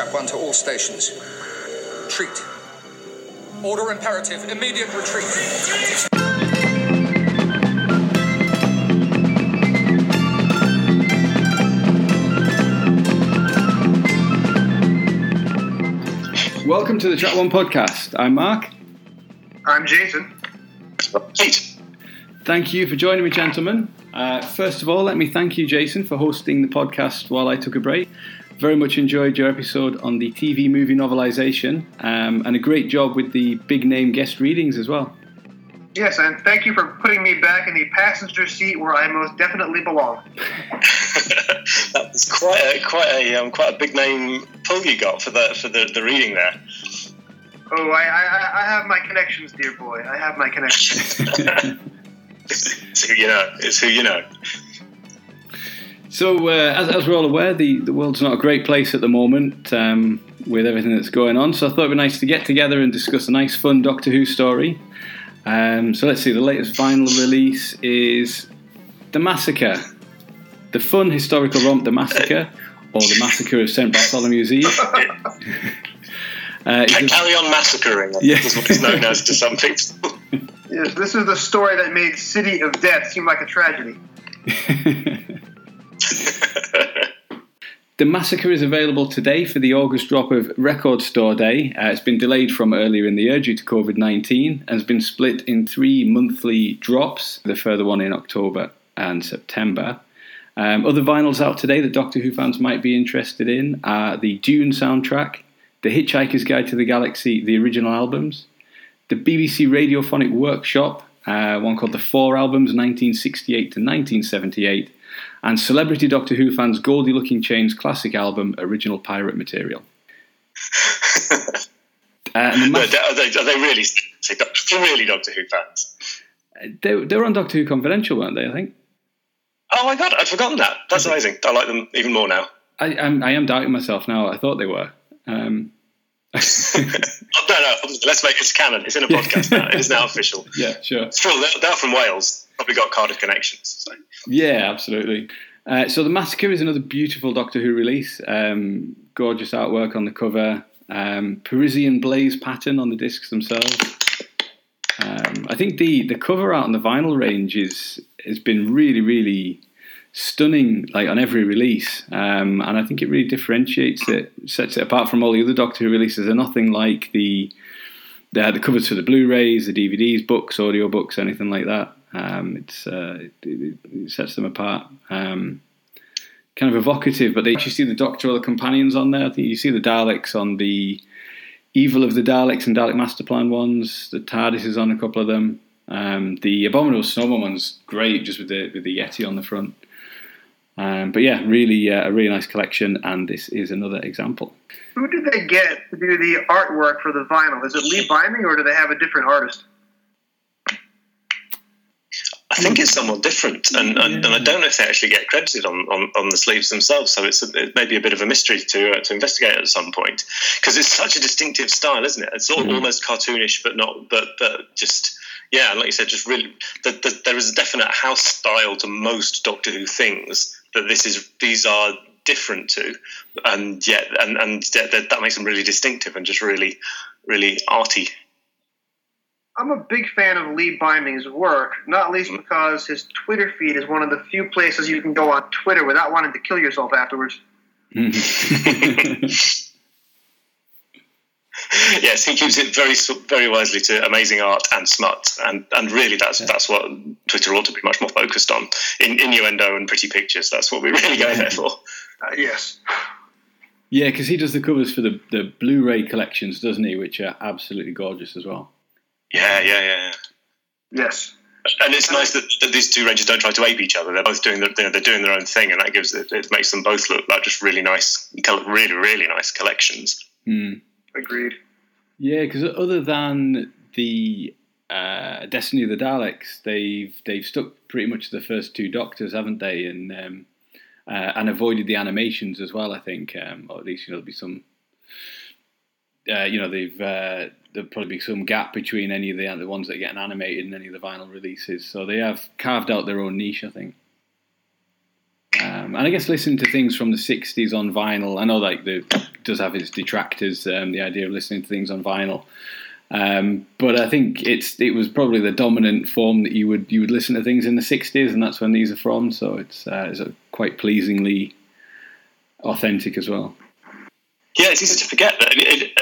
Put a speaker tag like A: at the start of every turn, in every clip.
A: Strap one to all stations. Retreat. Order imperative. Immediate retreat.
B: Welcome to the Track One podcast. I'm Mark.
C: I'm Jason.
D: Pete.
B: Thank you for joining me, gentlemen. Uh, first of all, let me thank you, Jason, for hosting the podcast while I took a break. Very much enjoyed your episode on the TV movie novelisation, um, and a great job with the big name guest readings as well.
C: Yes, and thank you for putting me back in the passenger seat where I most definitely belong.
D: that was quite a quite a um, quite a big name pull you got for the for the, the reading there.
C: Oh, I, I I have my connections, dear boy. I have my connections.
D: it's who you know. It's who you know.
B: So, uh, as, as, we're all aware, the, the world's not a great place at the moment um, with everything that's going on. So, I thought it'd be nice to get together and discuss a nice, fun Doctor Who story. Um, so, let's see. The latest vinyl release is The Massacre, the fun historical romp, The Massacre, or The Massacre of St. Bartholomew's Eve.
D: Uh, Carry on massacring, yeah. is what it's known as to some people.
C: Yes, this is the story that made City of Death seem like a tragedy.
B: the Massacre is available today for the August drop of Record Store Day. Uh, it's been delayed from earlier in the year due to COVID 19 and has been split in three monthly drops, the further one in October and September. Um, other vinyls out today that Doctor Who fans might be interested in are the Dune soundtrack, The Hitchhiker's Guide to the Galaxy, the original albums, the BBC Radiophonic Workshop, uh, one called The Four Albums, 1968 to 1978, and celebrity Doctor Who fans Goldie Lookin Chain's classic album Original Pirate Material.
D: uh, the mas- are, they, are, they, really really Doctor Who fans?
B: They, they were on Doctor Who Confidential, weren't they? I think.
D: Oh my god, I'd forgotten that. That's amazing. I like them even more now.
B: I, I'm, I am doubting myself now. I thought they were. Um,
D: no, no. Let's make this canon. It's in a podcast now. It is now official.
B: Yeah, sure.
D: Still, they're, they're from Wales probably got Cardiff connections. So.
B: Yeah, absolutely. Uh, so the Massacre is another beautiful Doctor Who release. Um, gorgeous artwork on the cover. Um, Parisian blaze pattern on the discs themselves. Um, I think the the cover art on the vinyl range is has been really really stunning, like on every release, um, and I think it really differentiates it, sets it apart from all the other Doctor Who releases. They're nothing like the the, the covers for the Blu-rays, the DVDs, books, audio books, anything like that. Um, it's uh, it, it, sets them apart. Um, kind of evocative, but they see the Doctor or the companions on there. I think you see the Daleks on the Evil of the Daleks and Dalek Master Plan ones. The TARDIS is on a couple of them. Um, the Abominable Snowman one's great, just with the with the Yeti on the front. Um, but yeah, really uh, a really nice collection, and this is another example.
C: Who did they get to do the artwork for the vinyl? Is it Lee Binding, or do they have a different artist?
D: I think it's somewhat different, and, and, and, I don't know if they actually get credited on, on, on the sleeves themselves. So it's a, it may be a bit of a mystery to uh, to investigate at some point because it's such a distinctive style, isn't it? It's all, mm-hmm. almost cartoonish, but not, but but just yeah, like you said, just really the, the, there is a definite house style to most Doctor Who things that this is these are different to, and yet and and that, that makes them really distinctive and just really really arty.
C: I'm a big fan of Lee Binding's work, not least because his Twitter feed is one of the few places you can go on Twitter without wanting to kill yourself afterwards.
D: yes, he keeps it very, very wisely to amazing art and smut, and and really that's yeah. that's what Twitter ought to be much more focused on. In innuendo and pretty pictures, that's what we really go there for.
C: Uh, yes.
B: Yeah, because he does the covers for the the Blu-ray collections, doesn't he? Which are absolutely gorgeous as well.
D: Yeah, yeah, yeah.
C: Yes.
D: And it's nice that, that, these two ranges don't try to ape each other. They're both doing the, they're, they're doing their own thing, and that gives it, it makes them both look like just really nice, really, really nice collections.
B: Mm.
C: Agreed.
B: Yeah, because other than the uh, Destiny of the Daleks, they've they've stuck pretty much to the first two Doctors, haven't they? And um, uh, and avoided the animations as well. I think, um, or at least you know there'll be some. Uh, you know they've uh, there'll probably be some gap between any of the the ones that get animated and any of the vinyl releases. So they have carved out their own niche, I think. Um, and I guess listening to things from the '60s on vinyl, I know like the does have its detractors. Um, the idea of listening to things on vinyl. Um, but I think it's it was probably the dominant form that you would you would listen to things in the '60s, and that's when these are from. So it's, uh, it's quite pleasingly authentic as well.
D: Yeah, it's easy to forget that,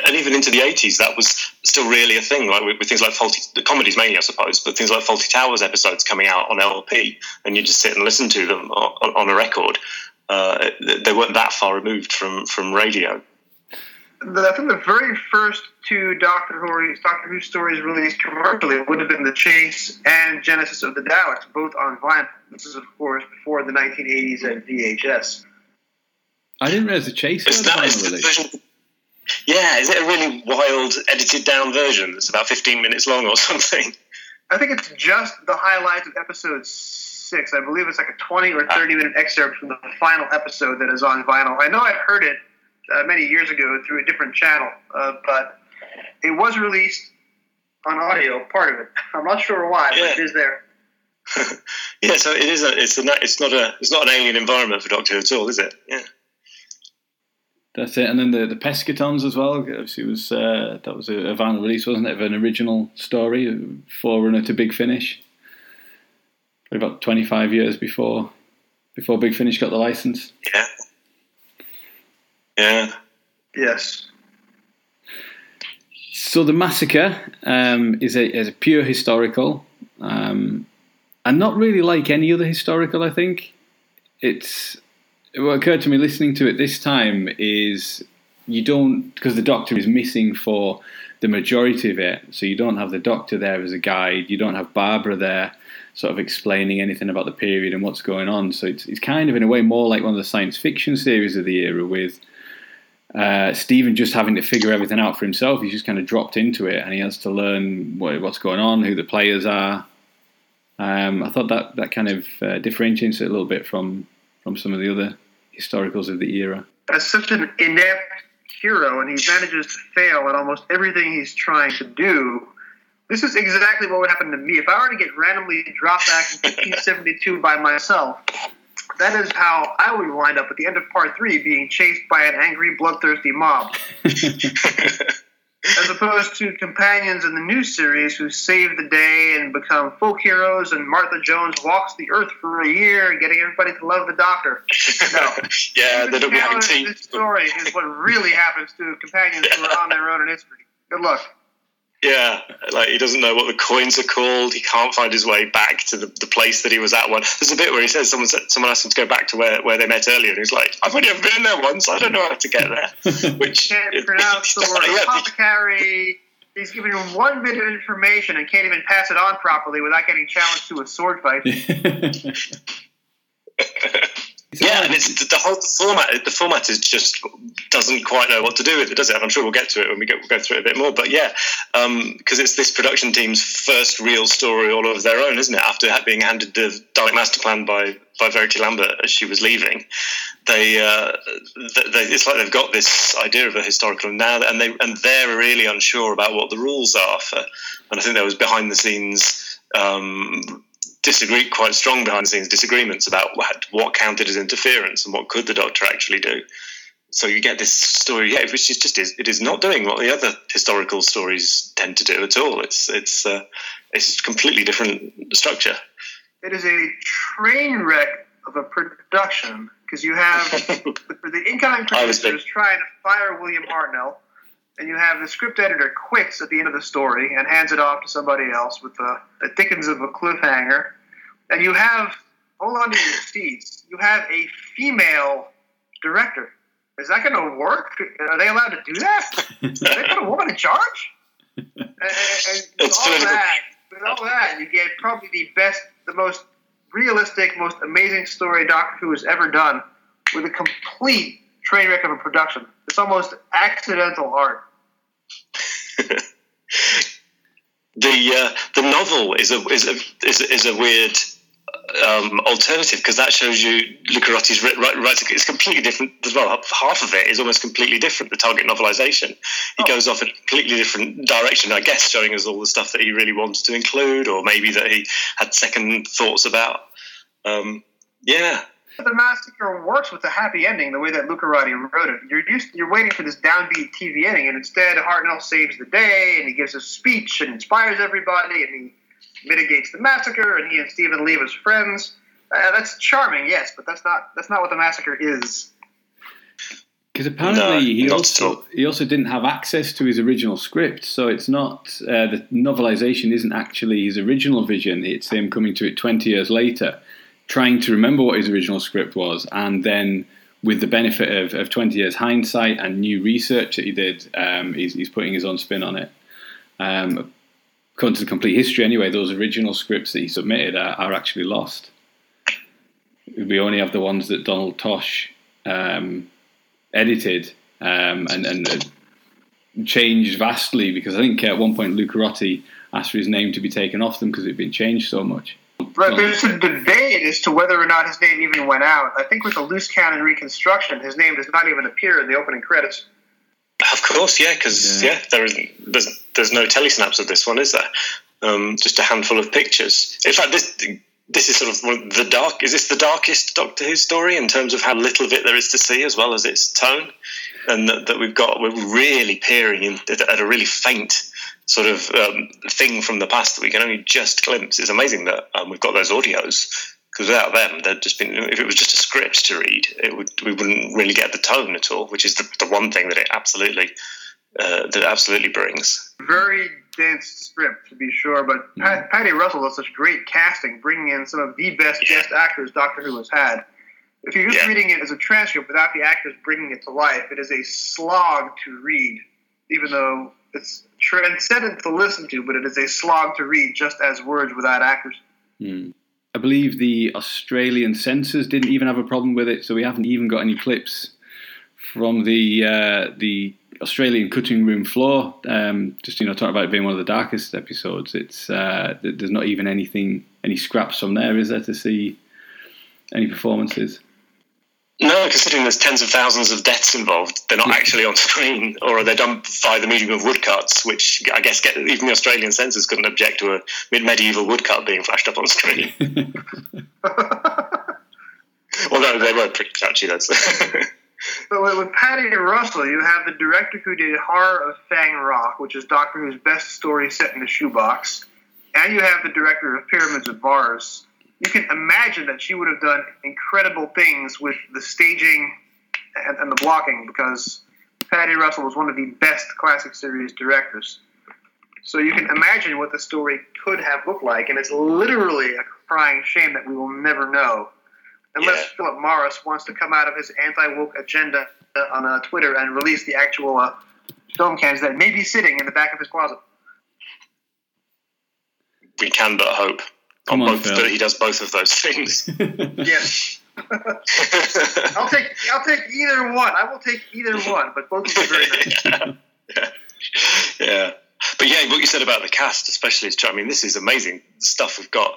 D: and even into the '80s, that was still really a thing. Like with, with things like faulty the comedies mainly, I suppose, but things like Fawlty Towers episodes coming out on LP, and you just sit and listen to them on, on a record. Uh, they weren't that far removed from from radio.
C: I think the very first two Doctor Who Doctor Who stories released commercially would have been the Chase and Genesis of the Daleks, both on vinyl. This is, of course, before the 1980s and VHS.
B: I didn't realize the Chase was vinyl
D: release. Yeah, is it a really wild, edited down version that's about 15 minutes long or something?
C: I think it's just the highlights of episode six. I believe it's like a 20 or 30 minute excerpt from the final episode that is on vinyl. I know I heard it uh, many years ago through a different channel, uh, but it was released on audio, part of it. I'm not sure why, yeah. but it is there.
D: yeah, so it is. A, it's a. It's not a. It's not an alien environment for Doctor Who at all, is it? Yeah.
B: That's it, and then the the Pescatons as well. Obviously, was uh, that was a, a vinyl release, wasn't it, of an original story, forerunner to Big Finish. About twenty five years before before Big Finish got the license.
D: Yeah. Yeah.
C: Yes.
B: So the massacre um, is a is a pure historical, um, and not really like any other historical. I think it's what occurred to me listening to it this time is you don't because the doctor is missing for the majority of it, so you don't have the doctor there as a guide. You don't have Barbara there, sort of explaining anything about the period and what's going on. So it's it's kind of in a way more like one of the science fiction series of the era with. Uh, Steven just having to figure everything out for himself. He's just kind of dropped into it, and he has to learn what, what's going on, who the players are. Um, I thought that that kind of uh, differentiates it a little bit from from some of the other historicals of the era.
C: As such an inept hero, and he manages to fail at almost everything he's trying to do. This is exactly what would happen to me if I were to get randomly dropped back in 1972 by myself. That is how I would wind up at the end of part three, being chased by an angry, bloodthirsty mob. as opposed to companions in the new series who save the day and become folk heroes, and Martha Jones walks the earth for a year, getting everybody to love the Doctor. No,
D: yeah, they don't be having
C: tea. This story is what really happens to companions who are on their own in history. Good luck.
D: Yeah, like he doesn't know what the coins are called. He can't find his way back to the, the place that he was at. One there's a bit where he says someone someone asked him to go back to where, where they met earlier, and he's like, "I've only ever been there once. I don't know how to get there."
C: Which can't it, pronounce the word yeah, apothecary. He's giving him one bit of information and can't even pass it on properly without getting challenged to a sword fight.
D: Yeah, and it's the whole format. The format is just doesn't quite know what to do with it, does it? And I'm sure we'll get to it when we go, we'll go through it a bit more. But yeah, because um, it's this production team's first real story all of their own, isn't it? After being handed the Dalek Master Plan by by Verity Lambert as she was leaving, they, uh, they it's like they've got this idea of a historical now, and they and they're really unsure about what the rules are for. And I think there was behind the scenes um, disagree quite strong behind the scenes disagreements about what, what counted as interference and what could the doctor actually do. So you get this story, yeah, which is just is, it is not doing what the other historical stories tend to do at all. It's it's uh, it's completely different structure.
C: It is a train wreck of a production because you have the, the incoming producers trying to fire William Hartnell and you have the script editor quits at the end of the story and hands it off to somebody else with the, the dickens of a cliffhanger. And you have, hold on to your seats, you have a female director. Is that going to work? Are they allowed to do that? Are they put a woman in charge? And, and, and with all that, with all that, you get probably the best, the most realistic, most amazing story Doctor Who has ever done with a complete train wreck of a production. It's almost accidental art.
D: the uh, the novel is a is a is, is a weird um, alternative because that shows you Lucarotti's right, right, it's completely different as well. Half of it is almost completely different. The target novelization, he oh. goes off in a completely different direction. I guess showing us all the stuff that he really wanted to include, or maybe that he had second thoughts about. Um, yeah,
C: the massacre works with a happy ending the way that Lucarotti wrote it. You're used, you're waiting for this downbeat TV ending, and instead Hartnell saves the day, and he gives a speech and inspires everybody, and he mitigates the massacre, and he and Steven leave as friends. Uh, that's charming, yes, but that's not that's not what the massacre is.
B: Because apparently no, he also he also didn't have access to his original script, so it's not uh, the novelization isn't actually his original vision. It's him coming to it twenty years later trying to remember what his original script was, and then with the benefit of, of 20 years hindsight and new research that he did, um, he's, he's, putting his own spin on it. Um, according to the complete history, anyway, those original scripts that he submitted are, are actually lost. We only have the ones that Donald Tosh um, edited um, and, and uh, changed vastly because I think at one point Lucarotti asked for his name to be taken off them because it had been changed so much.
C: Right, there's a debate as to whether or not his name even went out. I think with the loose cannon reconstruction, his name does not even appear in the opening credits.
D: Of course, yeah, because yeah. yeah, there is there's there's no telesnaps of this one, is there? Um, just a handful of pictures. In fact, this this is sort of the dark. Is this the darkest Doctor Who story in terms of how little of it there is to see, as well as its tone, and that, that we've got we're really peering in at a really faint sort of um, thing from the past that we can only just glimpse. It's amazing that um, we've got those audios because without them, they'd just been. If it was just a script to read, it would we wouldn't really get the tone at all, which is the, the one thing that it absolutely uh, that absolutely brings.
C: Very dense script to be sure, but mm. Pat, Paddy Russell does such great casting, bringing in some of the best yeah. guest actors Doctor Who has had. If you're just yeah. reading it as a transcript without the actors bringing it to life, it is a slog to read, even though it's transcendent to listen to, but it is a slog to read just as words without actors.
B: Hmm. I believe the Australian censors didn't even have a problem with it, so we haven't even got any clips from the uh, the Australian cutting room floor. Um, just you know, talking about it being one of the darkest episodes. It's uh, there's not even anything, any scraps from there, is there, to see any performances?
D: No, considering there's tens of thousands of deaths involved, they're not actually on screen, or are they're done by the medium of woodcuts, which I guess get, even the Australian censors couldn't object to a mid medieval woodcut being flashed up on screen. well, no, they were pretty catchy. That's.
C: but with Paddy Russell, you have the director who did Horror of Fang Rock, which is Doctor Who's best story set in a shoebox, and you have the director of Pyramids of Mars you can imagine that she would have done incredible things with the staging and, and, the blocking because Paddy Russell was one of the best classic series directors. So you can imagine what the story could have looked like, and it's literally a crying shame that we will never know. Unless yeah. Philip Morris wants to come out of his anti woke agenda on uh, Twitter and release the actual uh, film cans that may be sitting in the back of his closet.
D: We can but hope. Come on, both, he does both of those things.
C: yes. I'll take I'll take either one. I will take either one, but both of them are very nice.
D: yeah. yeah. But yeah, what you said about the cast, especially, is I mean, this is amazing stuff. We've got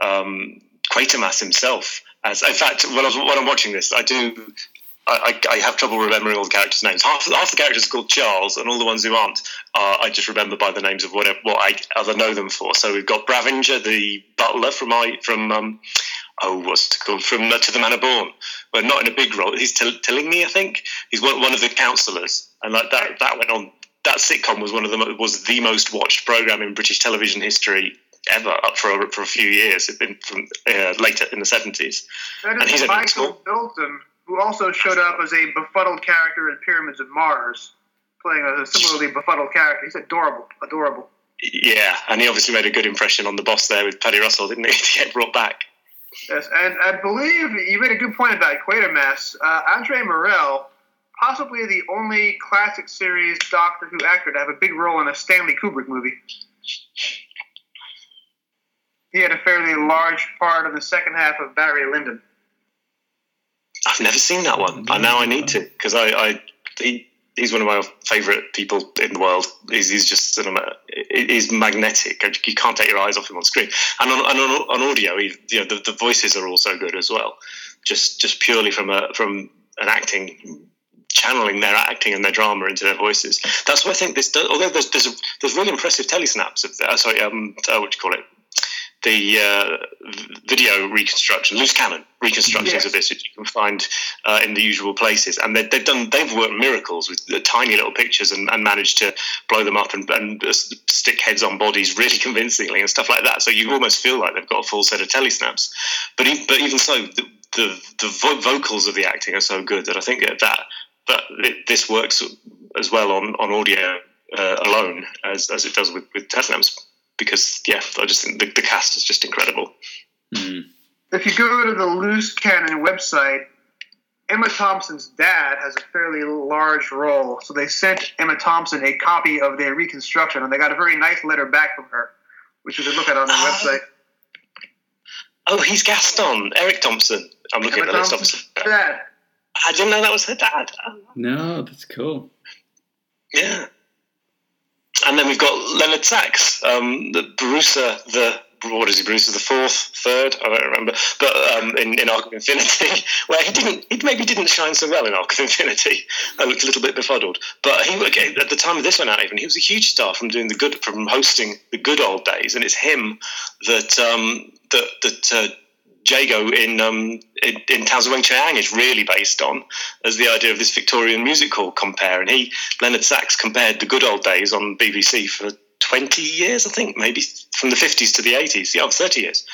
D: um, Quatermass himself. As in fact, when, I was, when I'm watching this, I do I, I, have trouble remembering all the characters' names. Half, half the characters are called Charles, and all the ones who aren't, uh, I just remember by the names of whatever, what I other know them for. So we've got Brabinger, the butler from I from um, oh, what's it called? From uh, To the Manor Born, but not in a big role. He's t- telling me, I think he's one, one of the counsellors, and like that that went on. That sitcom was one of the was the most watched program in British television history ever up for a, for a few years. It'd been from uh, later in the seventies,
C: and he's Michael Bilton who also showed up as a befuddled character in Pyramids of Mars, playing a similarly befuddled character. He's adorable, adorable.
D: Yeah, and he obviously made a good impression on the boss there with Paddy Russell, didn't he, to get brought back?
C: Yes, and I believe you made a good point about Quatermass. Uh, Andre Morell, possibly the only classic series Doctor Who actor to have a big role in a Stanley Kubrick movie. He had a fairly large part of the second half of Barry Lyndon.
D: I've never seen that one. I now I need to because I, I he, he's one of my favourite people in the world. He's, he's just he's magnetic. You can't take your eyes off him on screen. And on, and on, on audio, he, you know, the, the voices are also good as well. Just just purely from a from an acting channeling their acting and their drama into their voices. That's why I think this. Does, although there's there's, a, there's really impressive telesnaps of uh, sorry um uh, what do you call it the uh, video reconstruction, loose cannon reconstructions yes. of this which you can find uh, in the usual places and they, have done they've worked miracles with tiny little pictures and, and managed to blow them up and, and uh, stick heads on bodies really convincingly and stuff like that so you almost feel like they've got a full set of telesnaps but even, but even so the, the, the vocals of the acting are so good that I think that that it, this works as well on on audio uh, alone as, as it does with with telesnaps because yeah I just think the, the cast is just incredible.
B: Mm
C: if you go to the loose cannon website, Emma Thompson's dad has a fairly large role, so they sent Emma Thompson a copy of their reconstruction, and they got a very nice letter back from her, which you can look at on their uh, website.
D: Oh, he's Gaston, Eric Thompson. I'm looking Emma at the list. Dad. I didn't know that was her dad.
B: No, that's cool.
D: Yeah. And then we've got Leonard Sachs, um, the Bruiser, the what is he, Bruce the fourth, third, I don't remember, but um, in, in Arc of Infinity, where he didn't, he maybe didn't shine so well in Arc of Infinity. I looked a little bit befuddled, but he at the time of this one out, even he was a huge star from doing the good, from hosting the good old days, and it's him that um, that that. Uh, Jago in, um, in, in Talons of Weng-Chiang is really based on as the idea of this Victorian music hall compare. And he, Leonard Sachs, compared the good old days on BBC for 20 years, I think, maybe from the 50s to the 80s, yeah, 30 years.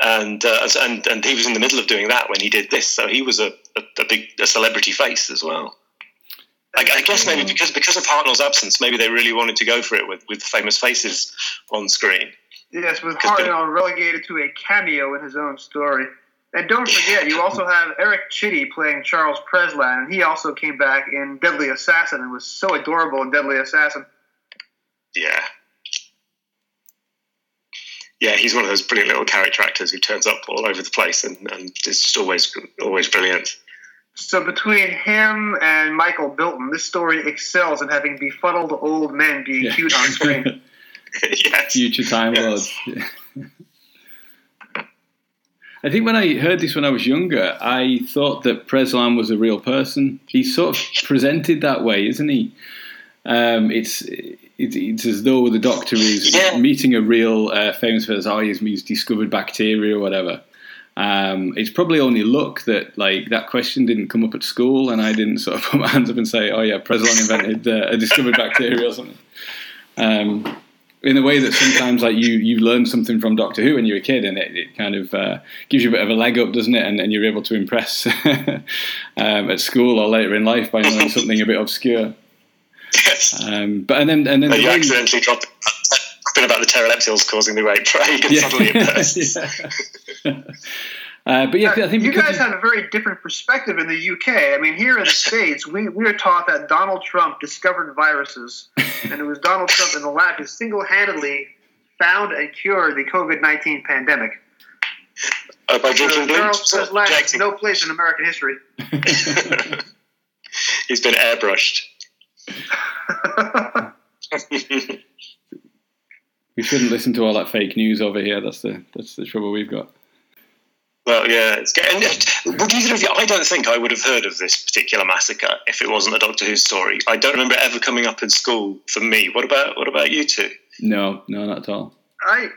D: And, uh, and, and he was in the middle of doing that when he did this. So he was a, a, a big a celebrity face as well. I, I, guess maybe because because of Hartnell's absence, maybe they really wanted to go for it with, with famous faces on screen.
C: Yes, with Hartnell relegated to a cameo in his own story. And don't forget, you also have Eric Chitty playing Charles Preslin, and he also came back in Deadly Assassin and was so adorable in Deadly Assassin.
D: Yeah, yeah, he's one of those brilliant little character actors who turns up all over the place and, and is just always always brilliant.
C: So between him and Michael Bilton, this story excels in having befuddled old men being yeah. cute on screen.
D: yes.
B: Future Time Lords. I think when I heard this when I was younger, I thought that Preslin was a real person. He's sort of presented that way, isn't he? Um, it's it, it's as though the doctor is yeah. meeting a real uh, famous person. Oh, he's, he's discovered bacteria or whatever. Um, it's probably only luck that like that question didn't come up at school, and I didn't sort of put my hands up and say, "Oh yeah, Preslin invented uh, a discovered bacteria or something." Um, in a way that sometimes like you you learn something from Doctor Who when you're a kid, and it, it kind of uh, gives you a bit of a leg up, doesn't it? And, and you're able to impress um, at school or later in life by knowing something a bit obscure.
D: Yes.
B: Um, but and then and then
D: you accidentally dropped been about the pterodactyls causing the Great Plague, and yeah. suddenly it bursts.
B: Uh, but yeah, I think
C: you guys have a very different perspective in the UK. I mean, here in the states, we, we are taught that Donald Trump discovered viruses, and it was Donald Trump in the lab who single-handedly found and cured the COVID nineteen pandemic.
D: Uh, by drinking so Charles
C: has no place in American history.
D: He's been airbrushed.
B: we shouldn't listen to all that fake news over here. That's the that's the trouble we've got.
D: Well, yeah, it's getting. Would either of you? I don't think I would have heard of this particular massacre if it wasn't a Doctor Who story. I don't remember it ever coming up in school for me. What about what about you two?
B: No, no, not at all.
C: I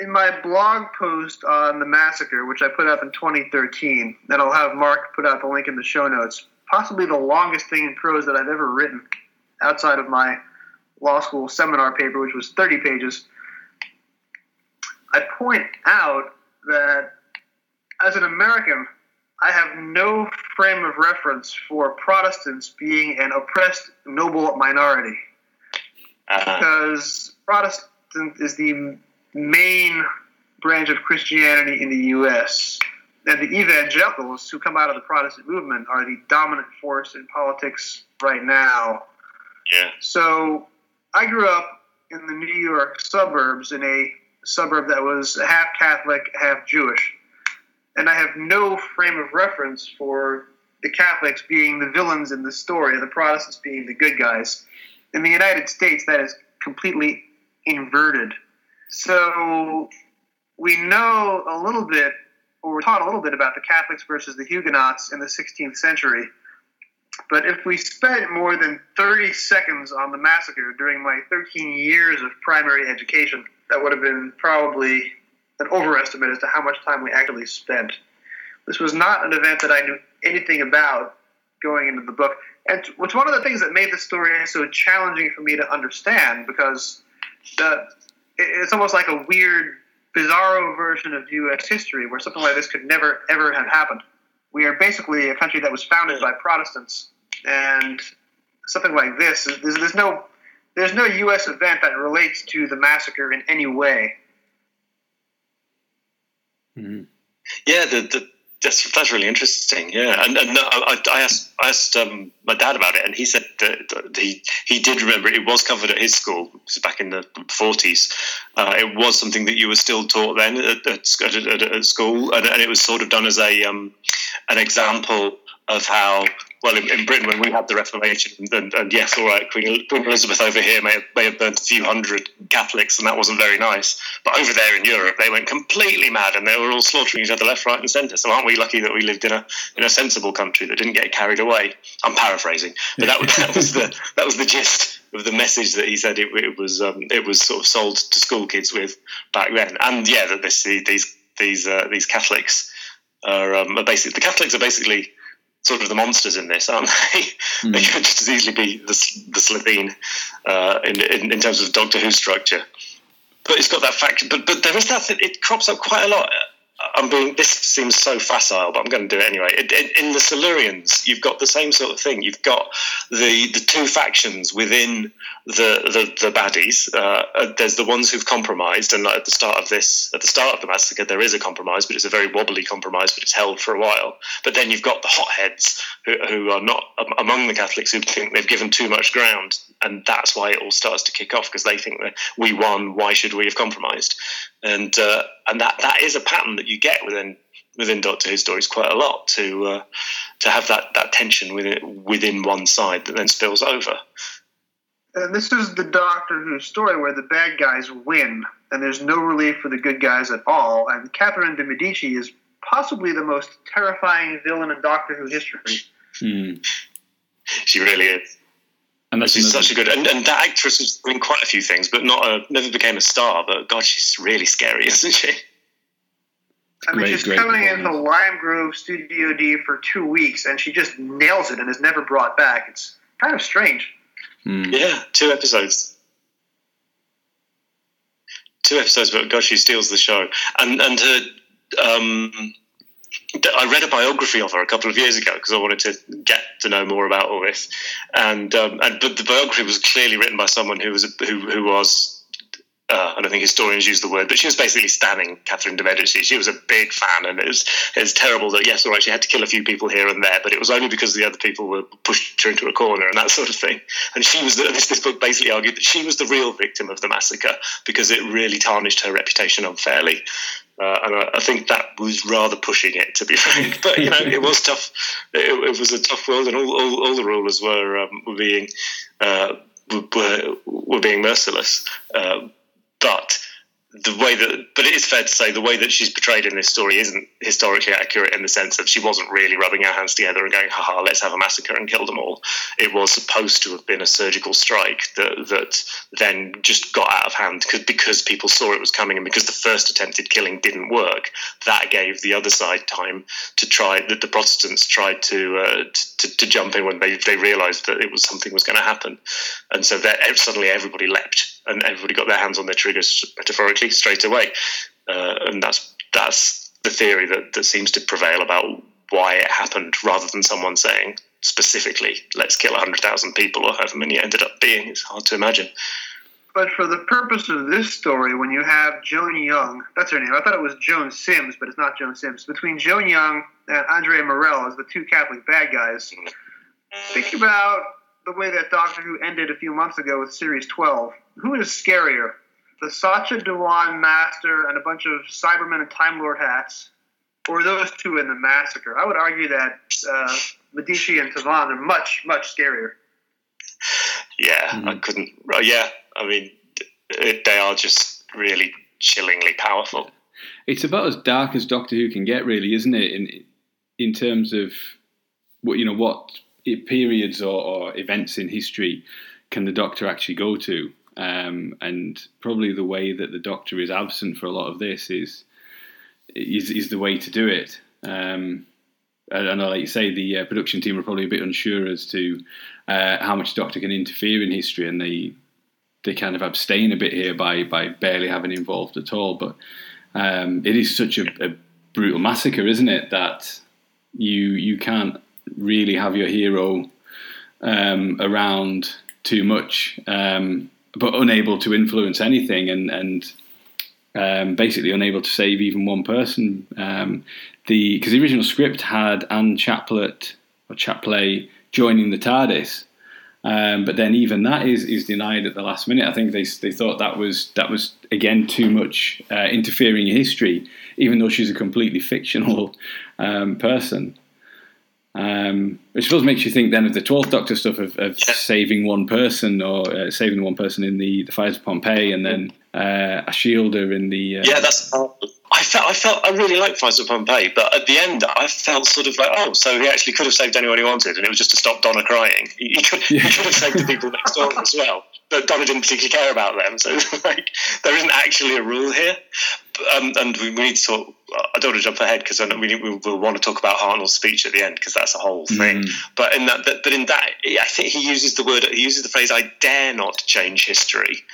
C: in my blog post on the massacre, which I put up in 2013, and I'll have Mark put out the link in the show notes possibly the longest thing in prose that I've ever written outside of my law school seminar paper, which was 30 pages. I point out that as an American, I have no frame of reference for Protestants being an oppressed noble minority. Uh-huh. Because Protestant is the main branch of Christianity in the U.S and the evangelicals who come out of the Protestant movement are the dominant force in politics right now.
D: Yeah.
C: So I grew up in the New York suburbs in a suburb that was half Catholic, half Jewish. And I have no frame of reference for the Catholics being the villains in the story, and the Protestants being the good guys. In the United States, that is completely inverted. So we know a little bit or we're taught a little bit about the Catholics versus the Huguenots in the 16th century. But if we spent more than 30 seconds on the massacre during my 13 years of primary education, that would have been probably an overestimate as to how much time we actually spent. This was not an event that I knew anything about going into the book. And it's one of the things that made the story so challenging for me to understand because the, it's almost like a weird, bizarro version of U.S. history where something like this could never, ever have happened. We are basically a country that was founded by Protestants, and something like this, there's, there's no there's no U.S. event that relates to the massacre in any way.
D: Mm-hmm. Yeah, the, the, that's that's really interesting. Yeah, and, and I, I asked I asked um, my dad about it, and he said that, he he did remember it. was covered at his school back in the forties. Uh, it was something that you were still taught then at, at, at, at school, and, and, it was sort of done as a um, an example of how well in, in, Britain when we had the Reformation and, and yes all right Queen, Queen, Elizabeth over here may have, may have burnt a few hundred Catholics and that wasn't very nice. But over there in Europe they went completely mad and they were all slaughtering each other left right and centre so aren't we lucky that we lived in a in a sensible country that didn't get carried away? I'm paraphrasing but that, that was the that was the gist of the message that he said it, it was um, it was sort of sold to school kids with back then. And yeah that this, these these uh, these Catholics are, um, are basically the Catholics are basically sort of the monsters in this, aren't they? Mm. they could just as easily be the, the Slitheen uh, in, in, in terms of Doctor Who structure. But it's got that fact. But but there is that. It crops up quite a lot I'm being. This seems so facile, but I'm going to do it anyway. In, in, the Silurians, you've got the same sort of thing. You've got the the two factions within the the, the baddies. Uh, uh, there's the ones who've compromised, and at the start of this, at the start of the massacre, there is a compromise, but it's a very wobbly compromise, but it's held for a while. But then you've got the hotheads who, who are not among the Catholics who think they've given too much ground, and that's why it all starts to kick off because they think that we won. Why should we have compromised? And uh, and that that is a pattern that you get within within Doctor Who stories quite a lot to uh, to have that that tension within within one side that then spills over.
C: And this is the Doctor Who story where the bad guys win, and there's no relief for the good guys at all. And Catherine de Medici is possibly the most terrifying villain in Doctor Who history.
B: Hmm.
D: She really is. And that's she's such a good, and, and, that actress has been quite a few things, but not a, never became a star. But God, she's really scary, isn't she?
C: I mean, great, she's great coming in the Lime Grove Studio D for two weeks, and she just nails it and is never brought back. It's kind of strange.
D: Mm. Yeah, two episodes. Two episodes, but God, she steals the show. And and her, um, I read a biography of her a couple of years ago because I wanted to get to know more about all this, and um, and but the biography was clearly written by someone who was who who was. Uh, I don't think historians use the word, but she was basically standing Catherine de Medici. She was a big fan, and it was it was terrible that yes, all right, she had to kill a few people here and there, but it was only because the other people were pushed her into a corner and that sort of thing. And she was the, this, this book basically argued that she was the real victim of the massacre because it really tarnished her reputation unfairly. Uh, and I, I, think that was rather pushing it, to be frank. But you know, it was tough. It, it was a tough world, and all, all, all the rulers were um, being uh, were, were being merciless. Uh, but the way that, but it is fair to say the way that she's portrayed in this story isn't historically accurate in the sense that she wasn't really rubbing her hands together and going, haha, let's have a massacre and kill them all. It was supposed to have been a surgical strike that, that then just got out of hand because, people saw it was coming and because the first attempted killing didn't work. That gave the other side time to try, that the Protestants tried to, uh, to, to, jump in when they, they realized that it was something was going to happen. And so that suddenly everybody leapt and everybody got their hands on their triggers metaphorically straight away. Uh, and that's that's the theory that, that seems to prevail about why it happened, rather than someone saying specifically, "Let's kill hundred thousand people," or however many it ended up being. It's hard to imagine.
C: But for the purpose of this story, when you have Joan Young, that's her name. I thought it was Joan Sims, but it's not Joan Sims. Between Joan Young and Andrea Morell as the two Catholic bad guys, think about the way that Doctor Who ended a few months ago with Series 12. Who is scarier? The Sacha Dhawan Master and a bunch of Cybermen and Time Lord hats, or those two in the massacre? I would argue that uh, Medici and Tavannes are much, much scarier.
D: Yeah, mm-hmm. I couldn't. Yeah, I mean, they are just really chillingly powerful.
B: It's about as dark as Doctor Who can get, really, isn't it? In in terms of what you know, what periods or, or, events in history can the Doctor actually go to? Um, and probably the way that the Doctor is absent for a lot of this is is, is the way to do it. Um, I like you say, the uh, production team are probably a bit unsure as to uh, how much Doctor can interfere in history, and they they kind of abstain a bit here by by barely having involved at all. But um, it is such a, a, brutal massacre, isn't it? That you you can't really have your hero um, around too much, um, but unable to influence anything, and and um, basically unable to save even one person. Um, the because the original script had Anne Chaplet or Chapley joining the TARDIS. Um, but then even that is is denied at the last minute. I think they they thought that was that was again too much uh, interfering in history, even though she's a completely fictional um, person. Um, which suppose makes you think then of the Twelfth Doctor stuff of, of saving one person or uh, saving one person in the the fires of Pompeii, and then uh, Ashildr in the
D: uh, yeah, that's I felt I felt I really liked Fires of Pompeii, but at the end I felt sort of like oh, so he actually could have saved anyone he wanted, and it was just to stop Donna crying. He, he, could, yeah. he could, have saved the people next door as well, but Donna didn't particularly care about them. So like there isn't actually a rule here, um, and we, we, need to talk. I don't want to jump ahead because we, we will want to talk about Hartnell's speech at the end because that's a whole thing. Mm. But in that, but in that, I think he uses the word, he uses the phrase "I dare not change history,"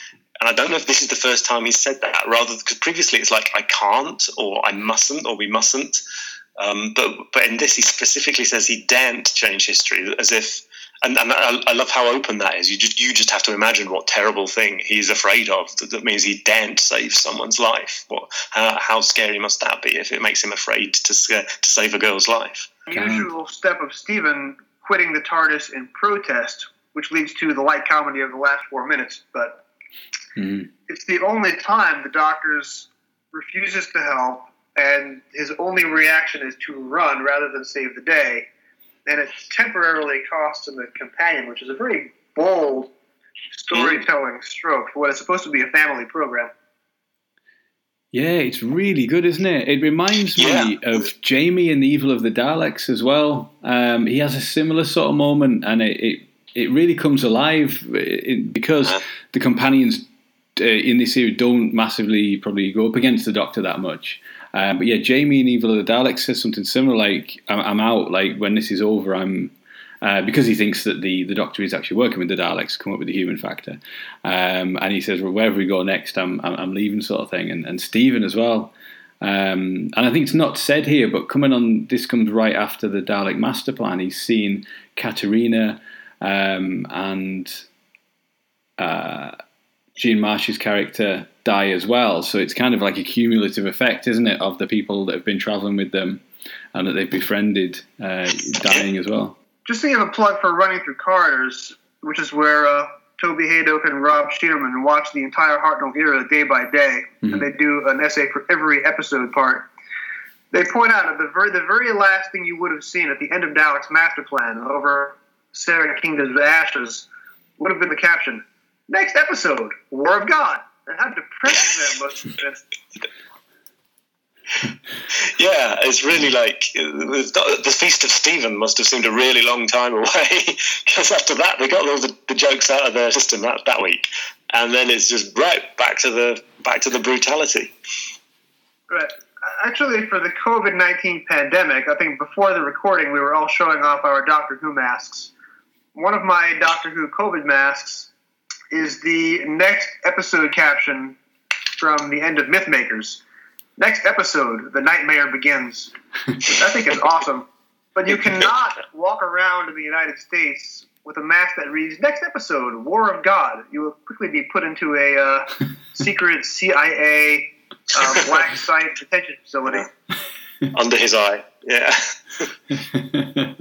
D: And I don't know if this is the first time he's said that, rather because previously it's like I can't or I mustn't or we mustn't. Um, but but in this, he specifically says he daren't change history, as if. And, and I, I, love how open that is. You just you just have to imagine what terrible thing he's afraid of. That, that means he daren't save someone's life. What how, how scary must that be if it makes him afraid to to save a girl's life?
C: Unusual step of Steven quitting the TARDIS in protest, which leads to the light comedy of the last four minutes. But Mm-hmm. It's the only time the doctor's refuses to help, and his only reaction is to run rather than save the day. And it temporarily costs him a companion, which is a very bold storytelling stroke for what is supposed to be a family program.
B: Yeah, it's really good, isn't it? It reminds yeah. me of Jamie in the Evil of the Daleks as well. Um, he has a similar sort of moment, and it it, it really comes alive because uh-huh. the companions uh, in this series don't massively probably go up against the Doctor that much. Um, but yeah, Jamie and Evil of the Daleks says something similar, like I'm, I'm out. Like when this is over, I'm uh, because he thinks that the, the Doctor is actually working with the Daleks, come up with the human factor. Um, and he says, well, wherever we go next, I'm, I'm, I'm leaving, sort of thing. And, and Steven as well. Um, and I think it's not said here, but coming on, this comes right after the Dalek master plan. He's seen Katerina um, and uh, Jean Marsh's character die as well. So it's kind of like a cumulative effect, isn't it, of the people that have been traveling with them and that they've befriended uh, dying as well.
C: Just to give a plug for Running Through Corridors, which is where uh, Toby Hadoke and Rob Shearman watch the entire Hartnell era day by day, mm-hmm. and they do an essay for every episode part. They point out that the very, the very last thing you would have seen at the end of Dalek's master plan over Sara Kingdom's ashes would have been the caption Next episode, War of God. And how depressing that must have been.
D: yeah, it's really like the Feast of Stephen must have seemed a really long time away because after that they got all the, the jokes out of their system that, that week, and then it's just right back to the back to the brutality.
C: Right. Actually, for the COVID nineteen pandemic, I think before the recording we were all showing off our Doctor Who masks. One of my Doctor Who COVID masks is the next episode caption from the end of Mythmakers. Next episode, the nightmare begins. I think it's awesome. But you cannot walk around in the United States with a mask that reads "Next episode, War of God." You will quickly be put into a uh, secret CIA uh, black site detention facility
D: under his eye. Yeah.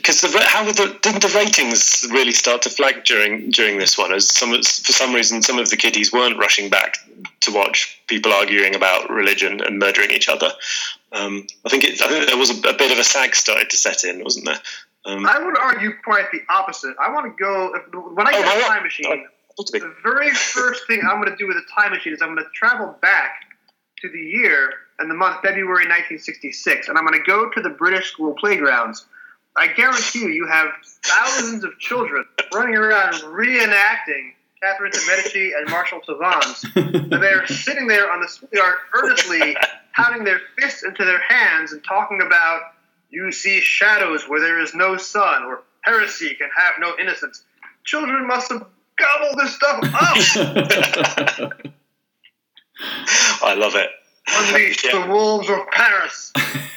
D: Because how the, didn't the ratings really start to flag during during this one? As some for some reason, some of the kiddies weren't rushing back to watch people arguing about religion and murdering each other. Um, I think it, I think there was a, a, bit of a sag started to set in, wasn't there?
C: Um, I would argue quite the opposite. I want to go when I get oh, a time machine. The very first thing I'm going to do with a time machine is I'm going to travel back to the year and the month February 1966, and I'm going to go to the British school playgrounds I guarantee you, you have thousands of children running around reenacting Catherine de Medici, and Marshal and they're sitting there on the schoolyard earnestly pounding their fists into their hands and talking about you see shadows where there is no sun, or heresy can have no innocence. Children must have gobbled this stuff up.
D: I love it.
C: Unleash yeah. the wolves of Paris.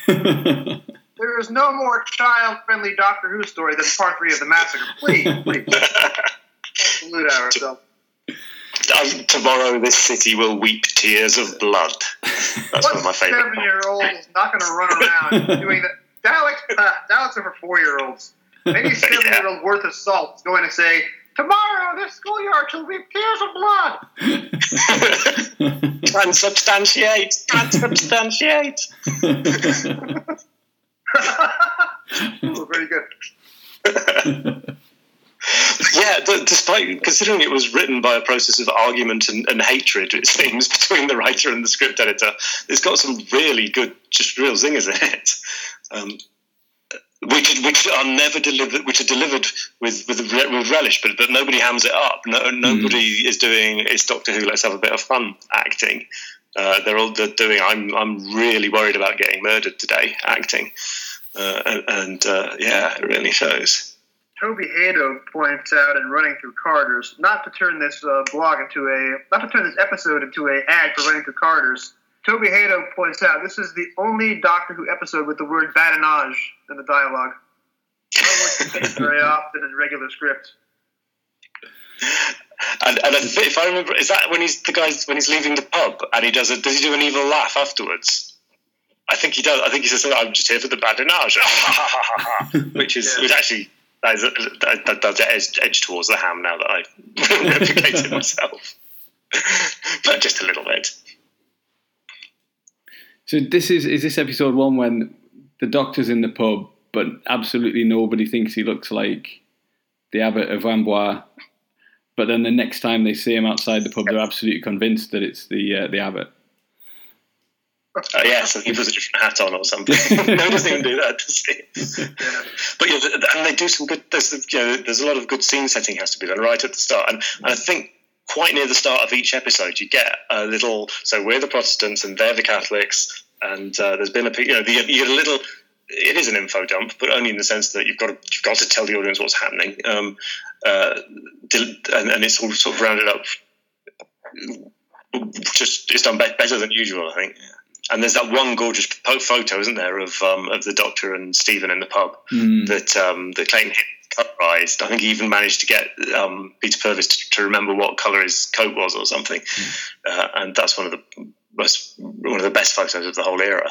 C: there is no more child-friendly Doctor Who story than Part Three of the Massacre. Please, please, salute ourselves.
D: Um, tomorrow, this city will weep tears of blood. That's
C: what
D: one of my favorite.
C: Seven-year-old is not going to run around doing that. Daleks, uh, Daleks are for four-year-olds. Any seven-year-old yeah. worth of salt is going to say, "Tomorrow, this schoolyard shall weep tears of
D: blood." Transubstantiate. Transubstantiate.
C: Ooh, very good
D: yeah, despite considering it was written by a process of argument and, and, hatred, it seems between the writer and the script editor, it's got some really good, just real zingers in it, um, which which are never delivered, which are delivered with with, with relish, but but nobody hams it up. No, nobody mm. is doing it's Doctor Who. Let's have a bit of fun acting. Uh, they're all they're doing. I'm I'm really worried about getting murdered today acting, uh, and, and uh, yeah, it really shows.
C: Toby Hadoke points out in Running Through Corridors not to turn this uh, blog into a, not to turn this episode into a ad for Running Through Corridors. Toby Hadoke points out this is the only Doctor Who episode with the word badinage in the dialogue. very often in regular script.
D: And, and if I remember, is that when he's the guys when he's leaving the pub and he does it? Does he do an evil laugh afterwards? I think he does. I think he says, "I'm just here for the badinage," which is yeah. which actually that, is, that, that does edge, edge towards the ham now that I've replicated myself, but just a little bit.
B: So this is is this episode one when the doctor's in the pub, but absolutely nobody thinks he looks like the abbot of Amboise. But then the next time they see him outside the pub, they're absolutely convinced that it's the uh, the abbot.
D: Uh, yeah, so he puts a different hat on or something. no, doesn't even do that, does he? Yeah. But yeah, and they do some good. There's you know, there's a lot of good scene setting has to be done right at the start, and, and I think quite near the start of each episode, you get a little. So we're the Protestants and they're the Catholics, and uh, there's been a you know the, you get a little. It is an info dump, but only in the sense that you've got to you've got to tell the audience what's happening, um, uh, and, and it's all sort of rounded up. Just it's done better than usual, I think. And there's that one gorgeous photo, isn't there, of um, of the Doctor and Steven in the pub mm. that um, that Clayton colorized. I think he even managed to get um, Peter Purves to, to, remember what color his coat was or something. Mm. Uh, and that's one of the most one of the best photos of the whole era.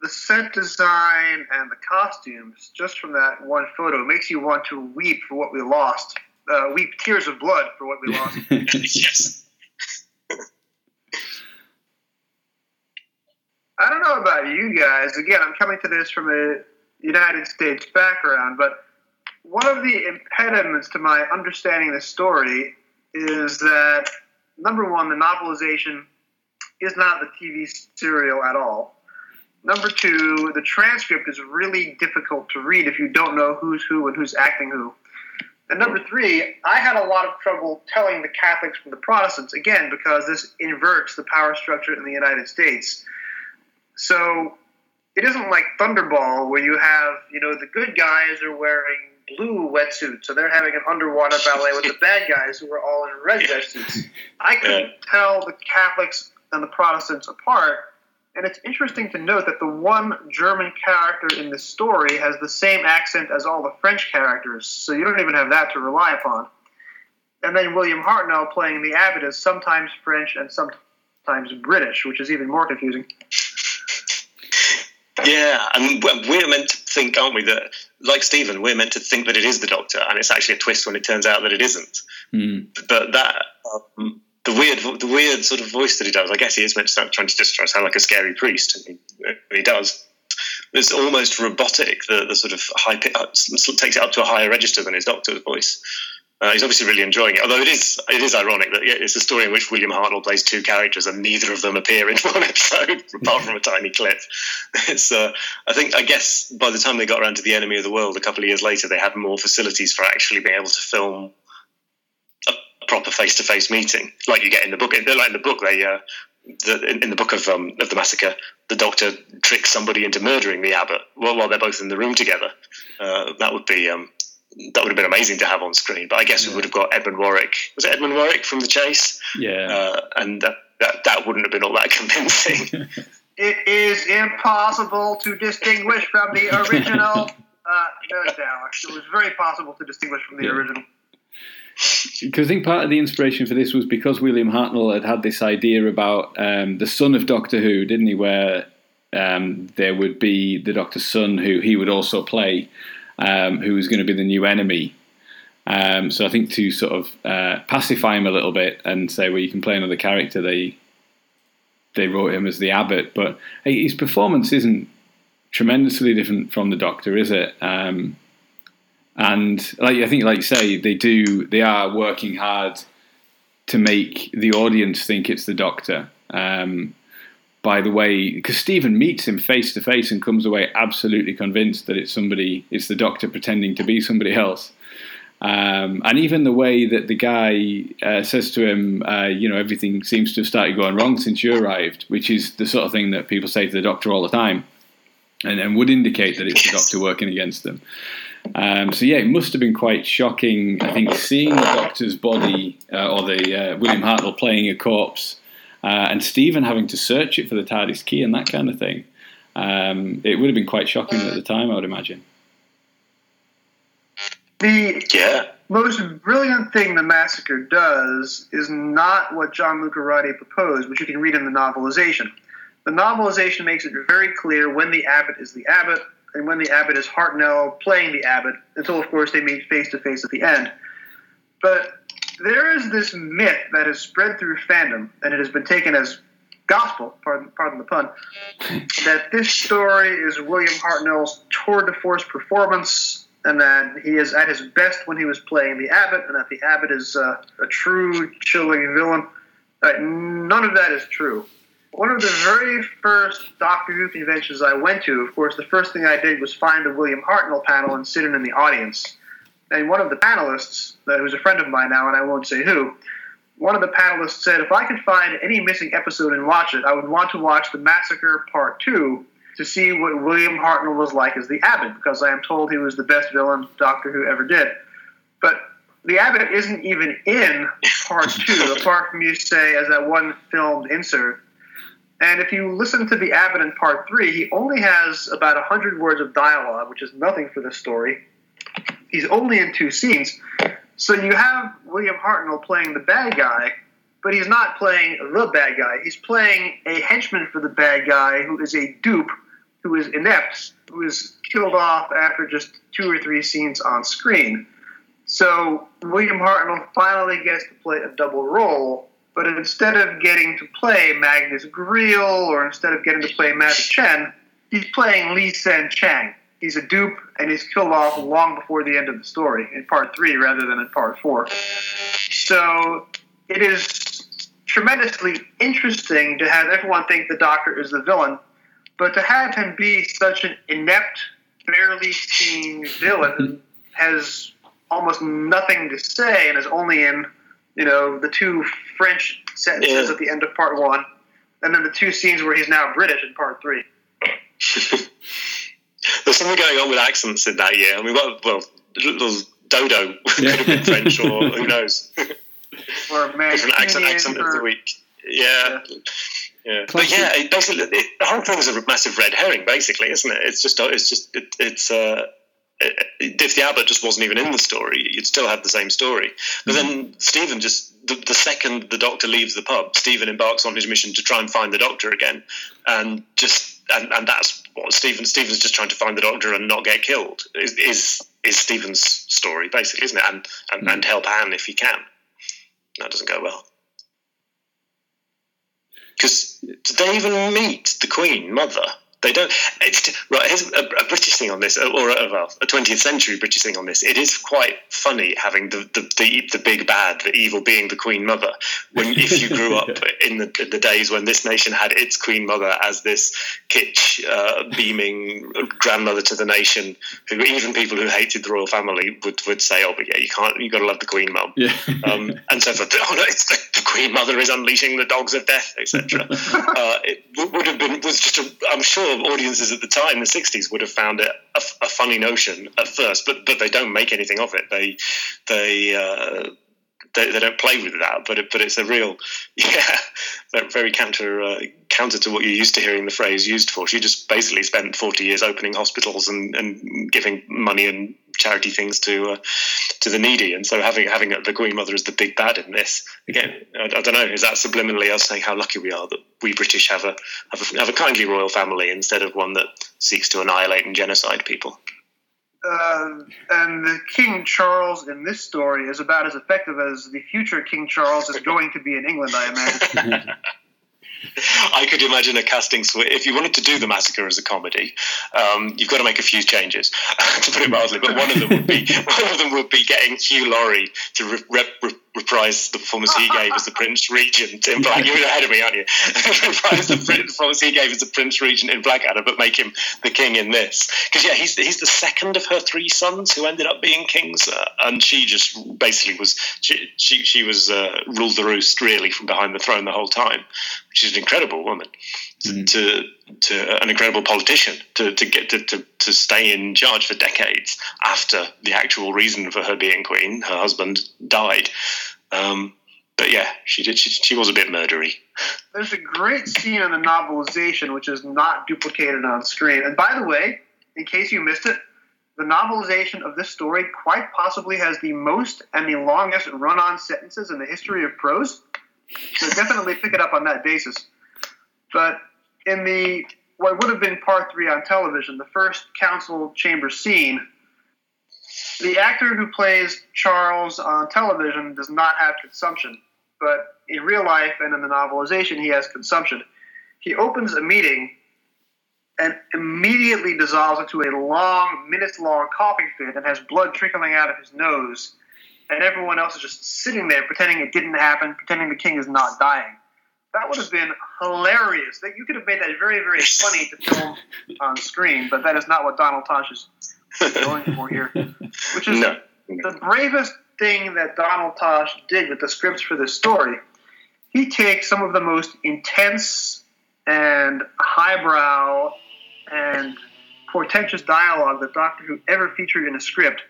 C: The set design and the costumes, just from that one photo, makes you want to weep for what we lost. Uh, weep tears of blood for what we lost.
D: yes.
C: I don't know about you guys. Again, I'm coming to this from a United States background, but one of the impediments to my understanding the story is that number one, the novelization is not the TV serial at all. Number two, the transcript is really difficult to read if you don't know who's who and who's acting who. And number three, I had a lot of trouble telling the Catholics from the Protestants, again, because this inverts the power structure in the United States. So it isn't like Thunderball where you have, you know, the good guys are wearing blue wetsuits, so they're having an underwater ballet with the bad guys who are all in red wetsuits. I couldn't tell the Catholics and the Protestants apart. And it's interesting to note that the one German character in the story has the same accent as all the French characters, so you don't even have that to rely upon. And then William Hartnell playing the abbot is sometimes French and sometimes British, which is even more confusing.
D: Yeah, and we're meant to think, aren't we, that like Steven, we're meant to think that it is the Doctor, and it's actually a twist when it turns out that it isn't. Mm. But that um, the weird, the weird sort of voice that he does, I guess he is meant to sound, trying to just try to sound like a scary priest, and he, he does. It's almost robotic. The, the sort of high takes it up to a higher register than his Doctor's voice. Uh, he's obviously really enjoying it. Although it is it is ironic that yeah, it's a story in which William Hartnell plays two characters and neither of them appear in one episode, apart from a tiny clip. It's uh, I think I guess by the time they got around to the Enemy of the World a couple of years later, they had more facilities for actually being able to film proper face to face meeting like you get in the book. Like in the book, they uh, the, in, in, the book of um, of the massacre, the doctor tricks somebody into murdering the abbot while, while they're both in the room together. Uh, that would be um, that would have been amazing to have on screen. But I guess yeah. we would have got Edmund Warwick. Was it Edmund Warwick from The Chase?
B: Yeah.
D: Uh, and that, that, that wouldn't have been all that convincing.
C: it is impossible to distinguish from the original. uh, no, Alex. It was very possible to distinguish from the yeah. original.
B: Because I think part of the inspiration for this was because William Hartnell had had this idea about um, the son of Doctor Who, didn't he? Where um, there would be the Doctor's son who he would also play, um, who was going to be the new enemy. Um, so I think to sort of uh, pacify him a little bit and say, well, you can play another character, they they wrote him as the abbot. But hey, his performance isn't tremendously different from the Doctor, is it? Um, and like I think, like you say, they do. They are working hard to make the audience think it's the Doctor. Um, by the way, because Steven meets him face to face and comes away absolutely convinced that it's somebody, it's the Doctor pretending to be somebody else. Um, and even the way that the guy uh, says to him, uh, you know, everything seems to have started going wrong since you arrived, which is the sort of thing that people say to the doctor all the time, and, and would indicate that it's the doctor working against them. Um, so yeah, it must have been quite shocking. I think seeing the doctor's body uh, or the uh, William Hartnell playing a corpse, uh, and Steven having to search it for the TARDIS key and that kind of thing. Um, it would have been quite shocking at the time, I would imagine.
C: The
D: yeah.
C: most brilliant thing the massacre does is not what John Lucarotti proposed, which you can read in the novelization. The novelization makes it very clear when the abbot is the abbot and when the abbot is Hartnell playing the abbot, until of course they meet face to face at the end. But there is this myth that has spread through fandom, and it has been taken as gospel, pardon, pardon the pun, that this story is William Hartnell's tour de force performance, and that he is at his best when he was playing the abbot, and that the abbot is uh, a true chilling villain. Uh, none of that is true one of the very first Doctor Who conventions I went to, of course, the first thing I did was find the William Hartnell panel and sit in, in the audience. And one of the panelists, uh, who's a friend of mine now, and I won't say who, one of the panelists said, if I could find any missing episode and watch it, I would want to watch The Massacre Part 2 to see what William Hartnell was like as the Abbot, because I am told he was the best villain Doctor Who ever did. But the Abbot isn't even in Part 2, apart from you say, as that one filmed insert and if you listen to the Abbot in part three, he only has about 100 words of dialogue, which is nothing for this story. He's only in two scenes. So you have William Hartnell playing the bad guy, but he's not playing the bad guy. He's playing a henchman for the bad guy who is a dupe, who is inept, who is killed off after just two or three scenes on screen. So William Hartnell finally gets to play a double role but instead of getting to play Magnus Greel or instead of getting to play Matt Chen, he's playing Li H'sen Chang. He's a dupe and he's killed off long before the end of the story in part three rather than in part four. So it is tremendously interesting to have everyone think the Doctor is the villain, but to have him be such an inept, barely seen villain has almost nothing to say and is only in you know, the two French sentences yeah. at the end of part one, and then the two scenes where he's now British in part three.
D: There's something going on with accents in that year. I mean, well, well little Dodo could have been French, or who knows?
C: or
D: different accent accent of the week. Yeah. yeah. Yeah, but yeah, it basically it, the whole thing is a massive red herring, basically, isn't it? It's just, it's just, it, it's, uh, if the abbot just wasn't even in the story, you'd still have the same story. But mm-hmm. then Steven just the, the, second the doctor leaves the pub, Steven embarks on his mission to try and find the doctor again, and just and, and that's what Steven Steven's just trying to find the doctor and not get killed is is, is Steven's story basically, isn't it? And and, mm-hmm. and help Anne if he can. That doesn't go well. Because did they even meet the Queen Mother? They don't. It's right. Here's a, a British thing on this, or a, well, a 20th century British thing on this. It is quite funny having the, the, the, the big bad, the evil being the Queen Mother. When if you grew up in the, the days when this nation had its Queen Mother as this kitsch, uh, beaming grandmother to the nation, who even people who hated the royal family would, would say, "Oh, but yeah, you can't. You got to love the Queen Mum."
B: Yeah.
D: um, and so forth. Oh no, it's the, the, Queen Mother is unleashing the dogs of death, etc. uh, it would have been was just. A, I'm sure audiences at the time, the '60s, would have found it a, a, funny notion at first, but but they don't make anything of it. They they. Uh, they, they, don't play with that, but it, but it's a real, yeah, very counter uh, counter to what you're used to hearing the phrase used for. She just basically spent 40 years opening hospitals and, and giving money and charity things to uh, to the needy, and so having having the Queen Mother as the big bad in this again, I, I, don't know, is that subliminally us saying how lucky we are that we British have a have a, have a kindly royal family instead of one that seeks to annihilate and genocide people?
C: Uh, and the King Charles in this story is about as effective as the future King Charles is going to be in England, I imagine.
D: I could imagine a casting switch. If you wanted to do the massacre as a comedy, um, you've got to make a few changes, to put it mildly. But one of them would be one of them would be getting Hugh Laurie to re- re- reprise the performance he gave as the Prince Regent in Black. You're ahead of me, aren't you? reprise the performance he gave as the Prince Regent in Blackadder, but make him the king in this. Because yeah, he's he's the second of her three sons who ended up being kings, uh, and she just basically was she she, she was uh, ruled the roost really from behind the throne the whole time, which is an incredible woman. Mm-hmm. To, to an incredible politician to, to get to, to, to stay in charge for decades after the actual reason for her being queen, her husband died. Um, but yeah, she did. She, she, was a bit murdery.
C: There's a great scene in the novelization which is not duplicated on screen. And by the way, in case you missed it, the novelization of this story quite possibly has the most and the longest run-on sentences in the history of prose. So definitely pick it up on that basis. But in the what would have been part three on television, the first council chamber scene the actor who plays Charles on television does not have consumption, but in real life and in the novelization, he has consumption. He opens a meeting and immediately dissolves into a long, minutes long coughing fit and has blood trickling out of his nose. And everyone else is just sitting there pretending it didn't happen, pretending the king is not dying. That would have been hilarious. That You could have made that very, very funny to film on screen, but that is not what Donald Tosh is going for here, which is no. the bravest thing that Donald Tosh did with the scripts for this story. He takes some of the most intense and highbrow and portentous dialogue that Doctor Who ever featured in a script,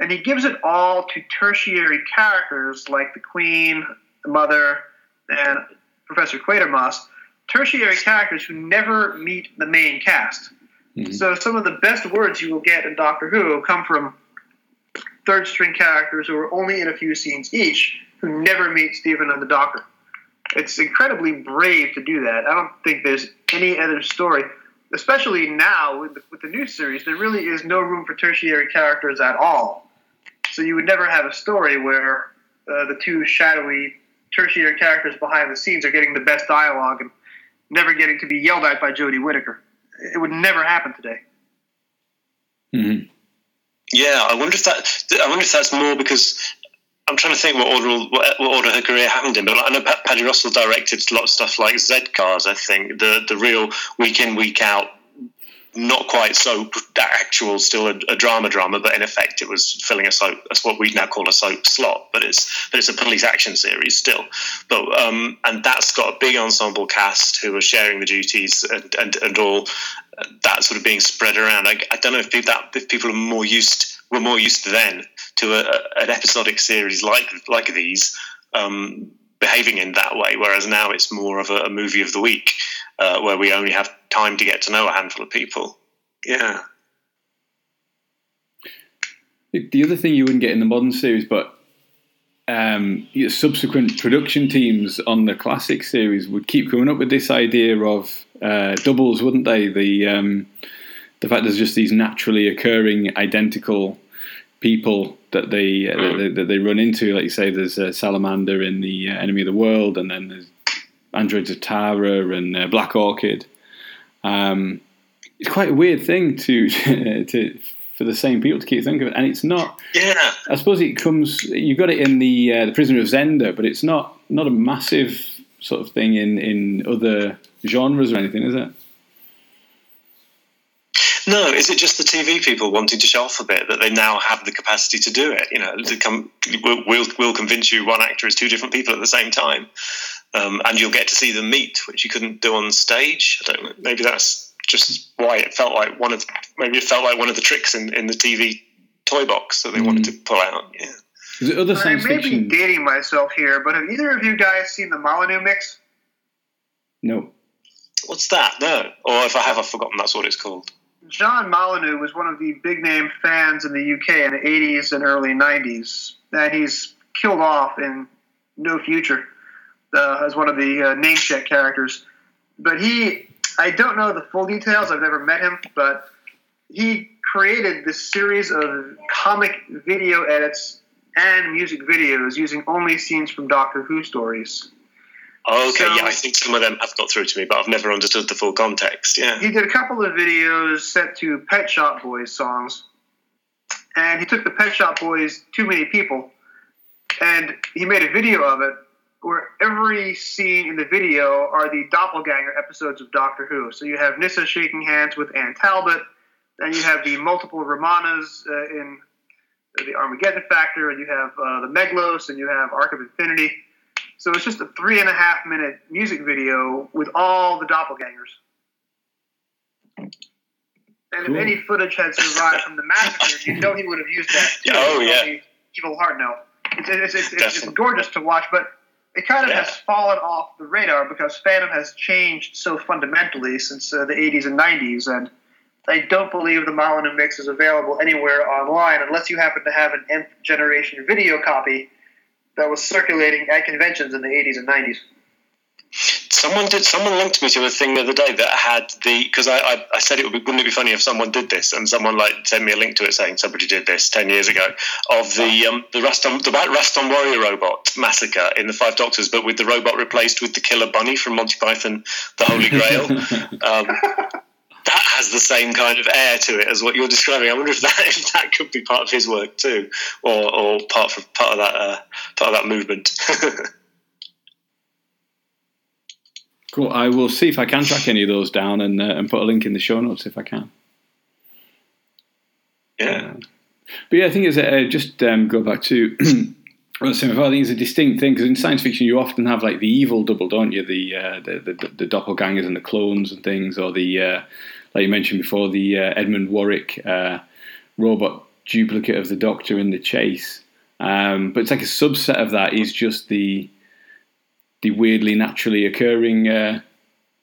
C: and he gives it all to tertiary characters like the Queen, the Mother, and Professor Quatermass, tertiary characters who never meet the main cast. Mm-hmm. So some of the best words you will get in Doctor Who come from third string characters who are only in a few scenes each, who never meet Steven and the Doctor. It's incredibly brave to do that. I don't think there's any other story, especially now with the, with the new series. There really is no room for tertiary characters at all. So you would never have a story where uh, the two shadowy tertiary characters behind the scenes are getting the best dialogue and never getting to be yelled at by Jodie Whittaker it would never happen today.
B: Mm-hmm.
D: Yeah, I wonder if that. I wonder if that's more because I'm trying to think what order what, order her career happened in. But I know Paddy Russell directed a lot of stuff like Z Cars. I think the the real week in week out not quite so actual, still a, a, drama drama, but in effect it was filling a soap. That's what we now call a soap slot, but it's but it's a police action series still. But um, and that's got a big ensemble cast who are sharing the duties and and, and all that sort of being spread around. I, I don't know if people, that if people are more used were more used to then to a, a, an episodic series like like these. Um, behaving in that way, whereas now it's more of a, a movie of the week uh, where we only have time to get to know a handful of people. Yeah.
B: The other thing you wouldn't get in the modern series, but um, subsequent production teams on the classic series would keep coming up with this idea of uh, doubles, wouldn't they? The um, the fact there's just these naturally occurring identical people that they, uh, that, they that they run into. Like you say, there's a salamander in the uh, Enemy of the World, and then there's androids of Tara and uh, Black Orchid. Um, it's quite a weird thing to to for the same people to keep thinking of it, and it's not.
D: Yeah,
B: I suppose it comes. You got it in the uh, the Prisoner of Zenda, but it's not not a massive sort of thing in in other genres or anything, is it?
D: No, is it just the TV people wanting to show off a bit that they now have the capacity to do it? You know, to come, we'll, we'll convince you one actor is two different people at the same time, um, and you'll get to see them meet, which you couldn't do on stage. I don't. Maybe that's just why it felt like one of maybe it felt like one of the tricks in, in the TV toy box that they mm. wanted to pull out. Yeah.
B: Is other science
C: I may fiction? be dating myself here, but have either of you guys seen the Molyneux mix?
B: No.
D: What's that? No. Or if I have, I've forgotten that's what it's called.
C: John Molyneux was one of the big name fans in the UK in the 80s and early 90s, and he's killed off in No Future uh, as one of the uh, name check characters. But he, I don't know the full details, I've never met him, but he created this series of comic video edits and music videos using only scenes from Doctor Who stories.
D: Oh, okay, so, yeah, I think some of them have got through to me, but I've never understood the full context. Yeah,
C: he did a couple of videos set to Pet Shop Boys songs, and he took the Pet Shop Boys "Too Many People," and he made a video of it where every scene in the video are the doppelganger episodes of Doctor Who. So you have Nyssa shaking hands with Ann Talbot, and you have the multiple Romanas uh, in the Armageddon Factor, and you have uh, the Meglos, and you have Arc of Infinity so it's just a three and a half minute music video with all the doppelgangers. And cool. if any footage had survived from the massacre, you know he would have used that.
D: Too, oh yeah,
C: Evil Hartnell. It's, it's, it's, it's, it's gorgeous to watch, but it kind of yeah. has fallen off the radar because fandom has changed so fundamentally since uh, the 80s and 90s, and I don't believe the Molyneux mix is available anywhere online unless you happen to have an nth generation video copy that was circulating at conventions in the 80s and 90s.
D: Someone did. Someone linked me to a thing the other day that had the because I, I, I said it would be, wouldn't it be funny if someone did this and someone like sent me a link to it saying somebody did this ten years ago of the um, the Raston the Raston Warrior robot massacre in the Five Doctors, but with the robot replaced with the killer bunny from Monty Python, the Holy Grail. um, that has the same kind of air to it as what you're describing. I wonder if that if that could be part of his work too, or or part of part of that uh, part of that movement.
B: cool. I will see if I can track any of those down and uh, and put a link in the show notes if I can.
D: Yeah.
B: Uh, but yeah, I think it's uh, just um, go back to. Well, I think it's a distinct thing because in science fiction you often have like the evil double, don't you? The uh, the, the, the doppelgangers and the clones and things, or the uh, like you mentioned before, the uh, Edmund Warwick uh, robot duplicate of the Doctor in the chase. Um, but it's like a subset of that is just the the weirdly naturally occurring uh,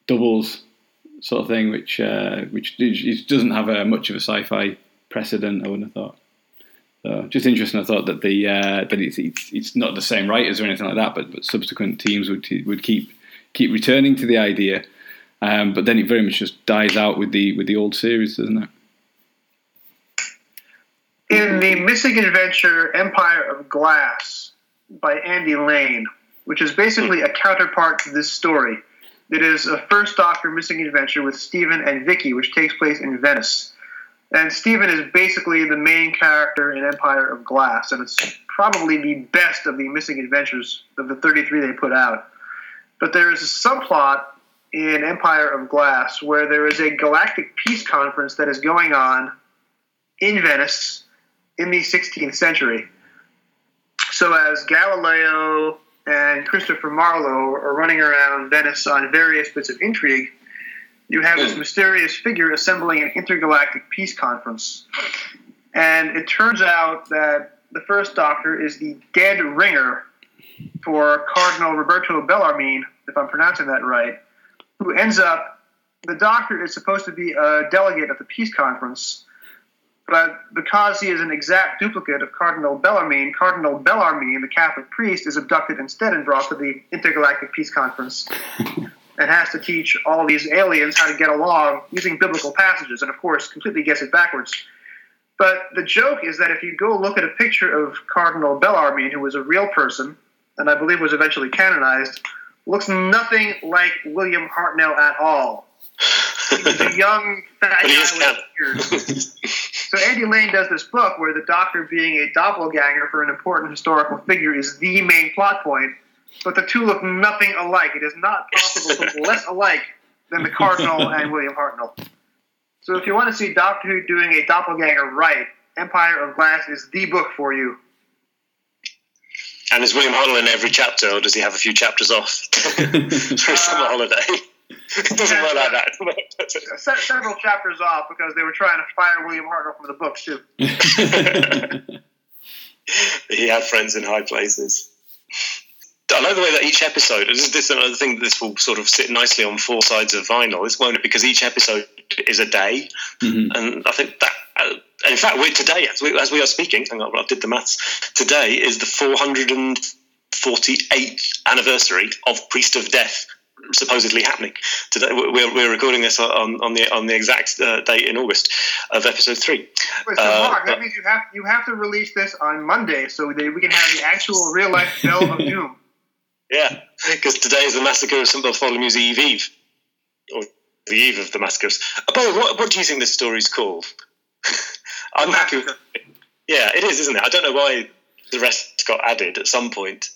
B: doubles sort of thing, which uh, which doesn't have a, much of a sci-fi precedent. I wouldn't have thought. So just interesting. I thought that the uh, that it's, it's, it's not the same writers or anything like that, but, but subsequent teams would would keep keep returning to the idea um, but then it very much just dies out with the with the old series, doesn't it?
C: In the missing adventure Empire of Glass by Andy Lane, which is basically a counterpart to this story. It is a first Doctor missing adventure with Steven and Vicky, which takes place in Venice. And Steven is basically the main character in Empire of Glass, and it's probably the best of the missing adventures of the 33 they put out. But there is a subplot in Empire of Glass, where there is a galactic peace conference that is going on in Venice in the 16th century. So, as Galileo and Christopher Marlowe are running around Venice on various bits of intrigue, you have this hmm. mysterious figure assembling an intergalactic peace conference. And it turns out that the first doctor is the dead ringer for Cardinal Roberto Bellarmine, if I'm pronouncing that right, who ends up, the doctor is supposed to be a delegate at the peace conference, but because he is an exact duplicate of Cardinal Bellarmine, Cardinal Bellarmine, the Catholic priest, is abducted instead and brought to the intergalactic peace conference. and has to teach all these aliens how to get along using biblical passages, and of course, completely gets it backwards. But the joke is that if you go look at a picture of Cardinal Bellarmine, who was a real person, and I believe was eventually canonized, looks nothing like William Hartnell at all. He was a young fat guy with beard. so Andy Lane does this book where the Doctor, being a doppelganger for an important historical figure, is the main plot point. But the two look nothing alike. It is not possible to look less alike than the Cardinal and William Hartnell. So if you want to see Doctor Who doing a doppelganger right, Empire of Glass is the book for you.
D: And is William Hartnell in every chapter, or does he have a few chapters off for a summer uh, holiday? It doesn't work like that.
C: several chapters off because they were trying to fire William Hartnell from the books too.
D: he had friends in high places. I love the way that each episode, this is another thing, this will sort of sit nicely on four sides of vinyl, this won't it? Because each episode is a day. Mm-hmm. And I think that, uh, in fact, we're today, as we, as we are speaking, hang on, I did the maths, today is the 448th anniversary of Priest of Death supposedly happening today. We're, we're recording this on, on the on the exact uh, date in August of episode three.
C: Wait, so uh, Mark, that means you have you have to release this on Monday so that we can have the actual real life Bell of Doom.
D: Yeah, because today is the massacre of St Bartholomew's Eve Eve, or the eve of the massacres. Way, what, what do you think this story's called? I'm happy. With, it. yeah, it is, isn't it? I don't know why the rest got added at some point.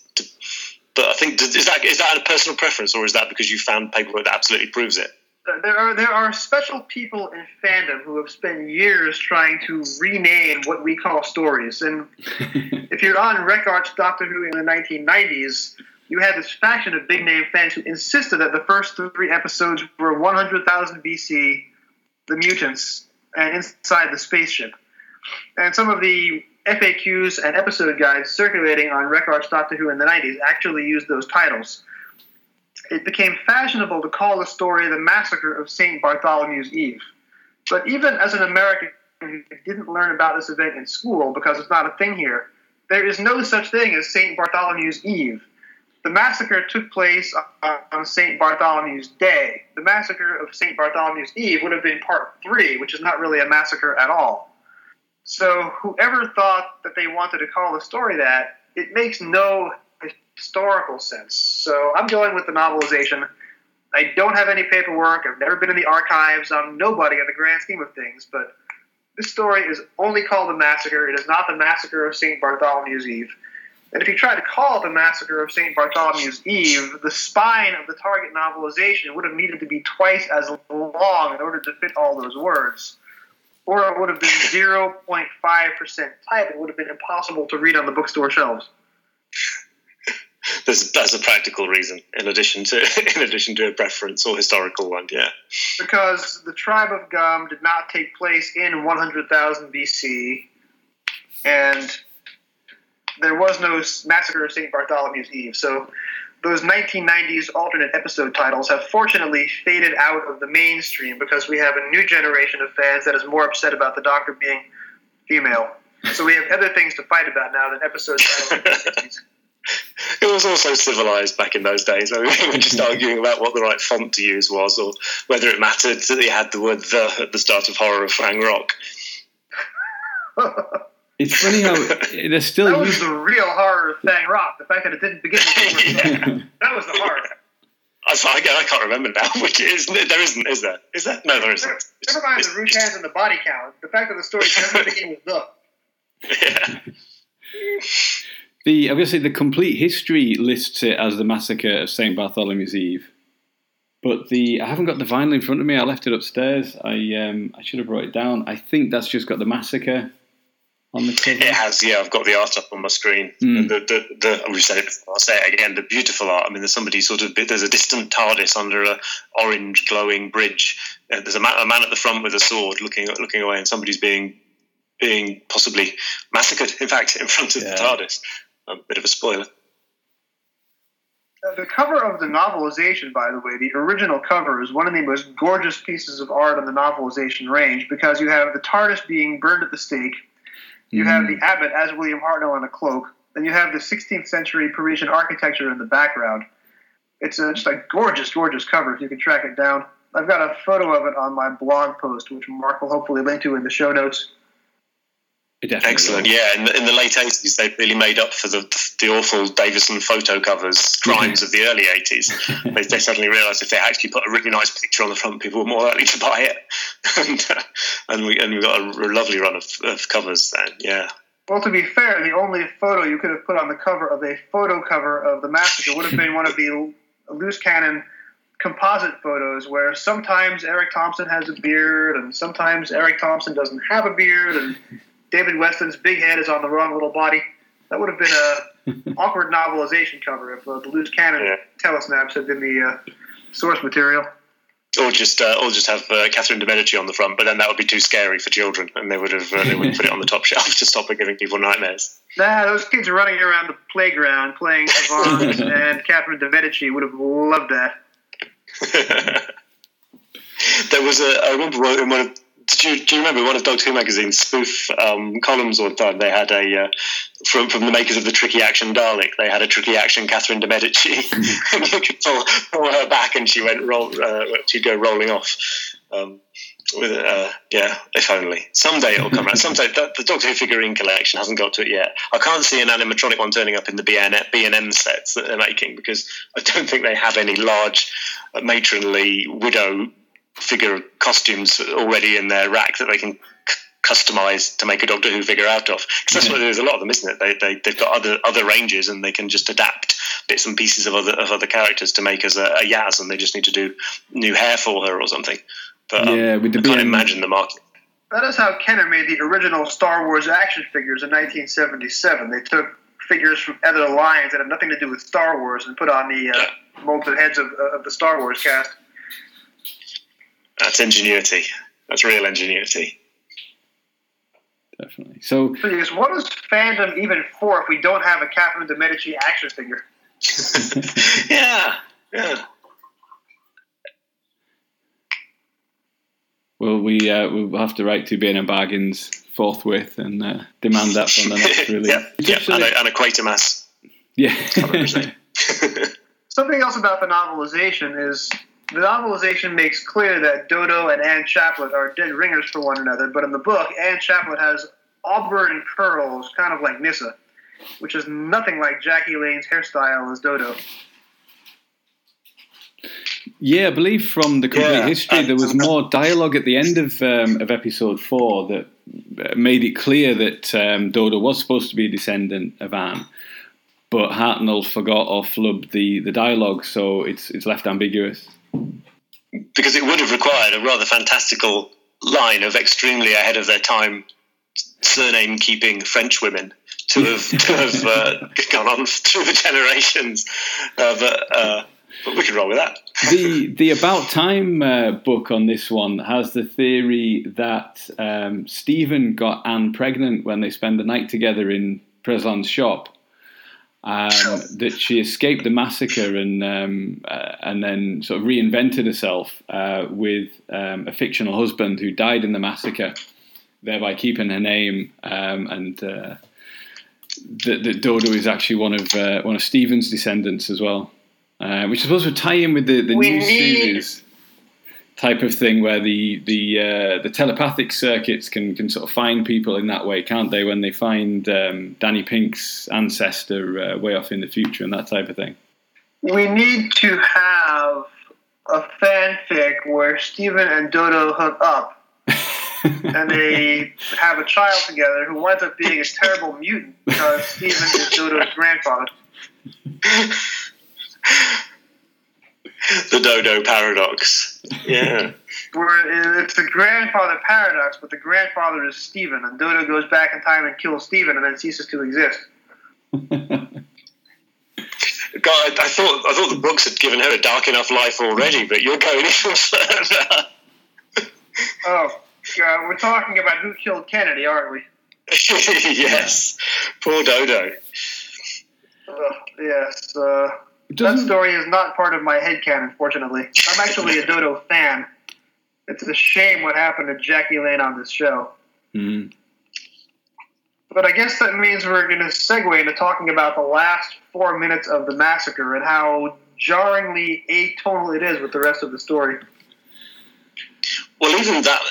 D: To, but I think is that is that a personal preference, or is that because you found paperwork that absolutely proves it?
C: Uh, there are there are special people in fandom who have spent years trying to rename what we call stories. And if you're on rec.arts.drwho in the 1990s, you had this faction of big name fans who insisted that the first three episodes were 100,000 BC, the mutants, and inside the spaceship. And some of the FAQs and episode guides circulating on rec.arts.drwho in the 90s actually used those titles. It became fashionable to call the story the Massacre of St. Bartholomew's Eve. But even as an American who didn't learn about this event in school because it's not a thing here, there is no such thing as St. Bartholomew's Eve. The massacre took place on St. Bartholomew's Day. The massacre of St. Bartholomew's Eve would have been part three, which is not really a massacre at all. So, whoever thought that they wanted to call the story that, it makes no historical sense. So, I'm going with the novelization. I don't have any paperwork. I've never been in the archives. I'm nobody in the grand scheme of things. But this story is only called the massacre. It is not the massacre of St. Bartholomew's Eve. And if you try to call it the Massacre of St. Bartholomew's Eve, the spine of the target novelization would have needed to be twice as long in order to fit all those words. Or it would have been 0.5% type. It would have been impossible to read on the bookstore shelves.
D: There's, that's a practical reason, in addition to in addition to a preference or historical one, yeah.
C: Because the tribe of Gum did not take place in 100,000 BC, and there was no Massacre of St. Bartholomew's Eve. So those 1990s alternate episode titles have fortunately faded out of the mainstream because we have a new generation of fans that is more upset about the Doctor being female. So we have other things to fight about now than episode titles.
D: It was also civilized back in those days. I mean, we were just arguing about what the right font to use was, or whether it mattered that they had the word "the" at the start of Horror of Fang Rock.
B: It's funny how it is still.
C: that was the real horror of Fang Rock. The fact that it didn't begin with yeah. That was the horror. I,
D: I can't remember now. Which is there isn't, is there? Is there? No, there isn't.
C: Never, mind the Rutans and the body count. The fact that the story doesn't begin with the.
D: Yeah.
B: The obviously the complete history lists it as the massacre of Saint Bartholomew's Eve, but the I haven't got the vinyl in front of me. I left it upstairs. I um, I should have brought it down. I think that's just got the massacre on the cover?
D: It has, yeah. I've got the art up on my screen. Mm. The, the, the, we've said it before, I'll say it again. The beautiful art. I mean, there's somebody sort of. There's a distant TARDIS under a orange glowing bridge. Uh, there's a man, a man at the front with a sword, looking looking away, and somebody's being being possibly massacred. In fact, in front of yeah. the TARDIS. A bit of a spoiler.
C: Uh, the cover of the novelization, by the way, the original cover is one of the most gorgeous pieces of art on the novelization range because you have the TARDIS being burned at the stake you mm. have the abbot as William Hartnell in a cloak. Then you have the 16th century Parisian architecture in the background. It's a, just a gorgeous, gorgeous cover if you can track it down. I've got a photo of it on my blog post, which Mark will hopefully link to in the show notes.
D: Excellent, was. yeah. In the, in the late eighties, they really made up for the the awful Davison photo covers crimes of the early eighties. they, they, suddenly realised if they actually put a really nice picture on the front, people were more likely to buy it, and, uh, and we and we got a, a lovely run of, of covers then. Yeah.
C: Well, to be fair, the only photo you could have put on the cover of a photo cover of the massacre would have been one of the loose cannon composite photos where sometimes Eric Thompson has a beard and sometimes Eric Thompson doesn't have a beard and David Weston's big head is on the wrong little body. That would have been a awkward novelization cover if uh, the loose cannon yeah. telesnaps had been the uh, source material.
D: Or just, uh, or just have uh, Catherine de Medici on the front, but then that would be too scary for children, and they would have uh, they would put it on the top shelf to stop it giving people nightmares.
C: Nah, those kids are running around the playground playing Savant, and Catherine de Medici would have loved that.
D: there was a I remember in one of do you, do you remember one of Doctor Who magazine's spoof um, columns one time? They had a uh, from from the makers of the Tricky Action Dalek. They had a Tricky Action Catherine de Medici, and you could pull, pull her back, and she went roll. Uh, she'd go rolling off. Um, with uh, yeah, if only someday it'll come out. Someday the, the, Doctor Who figurine collection hasn't got to it yet. I can't see an animatronic one turning up in the BN B and M sets that they're making because I don't think they have any large uh, matronly widow figure costumes already in their rack that they can c- customize to make a Doctor Who figure out of. Because that's yeah. what there's a lot of them, isn't it? They, they they've got other other ranges and they can just adapt bits and pieces of other of other characters to make as a, a Yaz, and they just need to do new hair for her or something. But um, yeah, with the I can't imagine the market.
C: That is how Kenner made the original Star Wars action figures in 1977. They took figures from other lines that had nothing to do with Star Wars and put on the uh, molded heads of, of the Star Wars cast.
D: That's ingenuity. That's real ingenuity.
B: Definitely. So,
C: Please, what is fandom even for if we don't have a Catherine de Medici action figure?
D: yeah, yeah.
B: Well, we uh, we'll have to write to B&M Bargains forthwith and uh, demand that from the next release.
D: yeah, yeah. And, a, and a Quatermass.
B: Yeah.
C: Something else about the novelization is the novelization makes clear that Dodo and Anne Chaplet are dead ringers for one another, but in the book, Anne Chaplet has auburn curls, kind of like Nyssa, which is nothing like Jackie Lane's hairstyle as Dodo.
B: Yeah, I believe from the complete yeah. history, there was more dialogue at the end of um, of episode four that uh, made it clear that um, Dodo was supposed to be a descendant of Anne, but Hartnell forgot or flubbed the, the dialogue, so it's it's left ambiguous
D: because it would have required a rather fantastical line of extremely ahead of their time surname keeping French women to have to have uh, gone on through the generations. Uh, but, uh, but we could roll with that.
B: the the About Time uh, book on this one has the theory that um, Steven got Anne pregnant when they spend the night together in Preslin's shop um, that she escaped the massacre and um, uh, and then sort of reinvented herself uh, with um, a fictional husband who died in the massacre, thereby keeping her name. Um, and uh, that, that, Dodo is actually one of uh, one of Steven's descendants as well, uh, which I suppose would tie in with the, the new series type of thing where the the uh, the telepathic circuits can can sort of find people in that way, can't they? When they find um, Danny Pink's ancestor uh, way off in the future and that type of thing.
C: We need to have a fanfic where Steven and Dodo hook up. and they have a child together who winds up being a terrible mutant because Steven is Dodo's grandfather.
D: The Dodo paradox. Yeah.
C: Where it's the grandfather paradox, but the grandfather is Steven, and Dodo goes back in time and kills Steven and then ceases to exist.
D: God, I thought I thought the books had given her a dark enough life already, but you're going even further.
C: oh, God, we're talking about who killed Kennedy, aren't we?
D: yes, poor Dodo.
C: Uh, yes. Uh, that story is not part of my headcanon, unfortunately. I'm actually a Dodo fan. It's a shame what happened to Jackie Lane on this show.
B: Mm-hmm.
C: But I guess that means we're going to segue into talking about the last four minutes of the massacre and how jarringly atonal it is with the rest of the story.
D: Well, even that,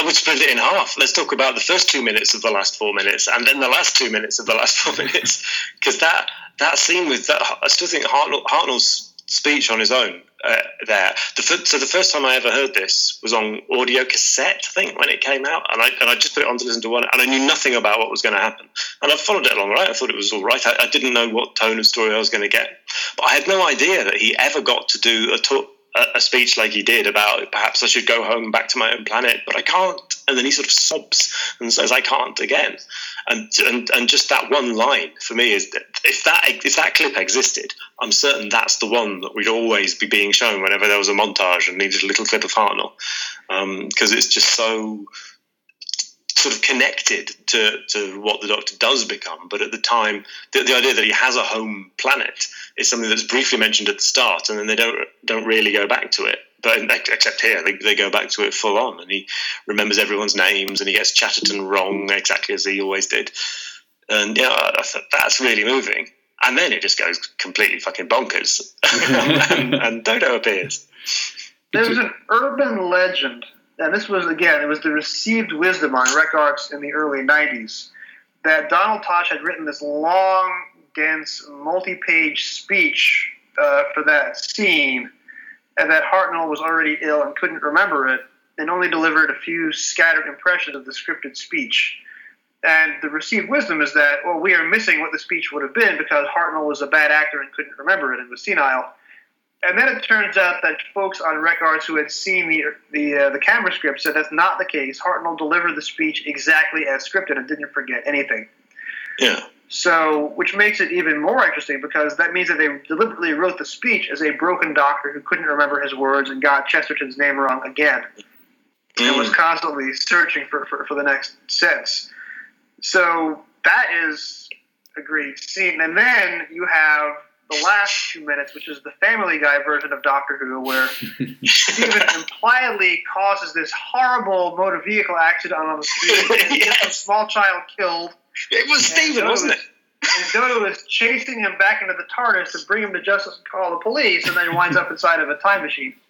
D: I would split it in half. Let's talk about the first two minutes of the last four minutes, and then the last two minutes of the last four minutes, because that that scene with that, I still think Hartnell, Hartnell's speech on his own uh, there. The, so the first time I ever heard this was on audio cassette, I think, when it came out, and I and I just put it on to listen to one, and I knew nothing about what was going to happen, and I followed it along right. I thought it was all right. I, I didn't know what tone of story I was going to get, but I had no idea that he ever got to do a talk a, speech like he did about perhaps I should go home back to my own planet, but I can't. And then he sort of sobs and says, "I can't again." And and and just that one line for me is that if that if that clip existed, I'm certain that's the one that we'd always be being shown whenever there was a montage and needed a little clip of Hartnell, because um, it's just so sort of connected to, to what the Doctor does become. But at the time, the, the, idea that he has a home planet is something that's briefly mentioned at the start, and then they don't don't really go back to it. But except here, they, they go back to it full on, and he remembers everyone's names, and he gets Chatterton wrong exactly as he always did. And yeah, I thought that's really moving. And then it just goes completely fucking bonkers, and, and Dodo appears.
C: There's an urban legend and this was again, it was the received wisdom on Rec Arts in the early '90s that Donald Tosh had written this long, dense, multi-page speech uh, for that scene, and that Hartnell was already ill and couldn't remember it, and only delivered a few scattered impressions of the scripted speech. And the received wisdom is that, well, we are missing what the speech would have been because Hartnell was a bad actor and couldn't remember it and was senile. And then it turns out that folks on Rec Arts who had seen the the uh, the camera script said that's not the case. Hartnell delivered the speech exactly as scripted and didn't forget anything.
D: Yeah.
C: So, which makes it even more interesting because that means that they deliberately wrote the speech as a broken doctor who couldn't remember his words and got Chesterton's name wrong again, mm. and was constantly searching for, for, for the next sense. So that is a great scene. And then you have the last two minutes, which is the Family Guy version of Doctor Who, where Steven impliedly causes this horrible motor vehicle accident on the street and yes. gets a small child killed.
D: It was Steven, wasn't it?
C: And Dodo is chasing him back into the TARDIS to bring him to justice and call the police, and then he winds up inside of a time machine.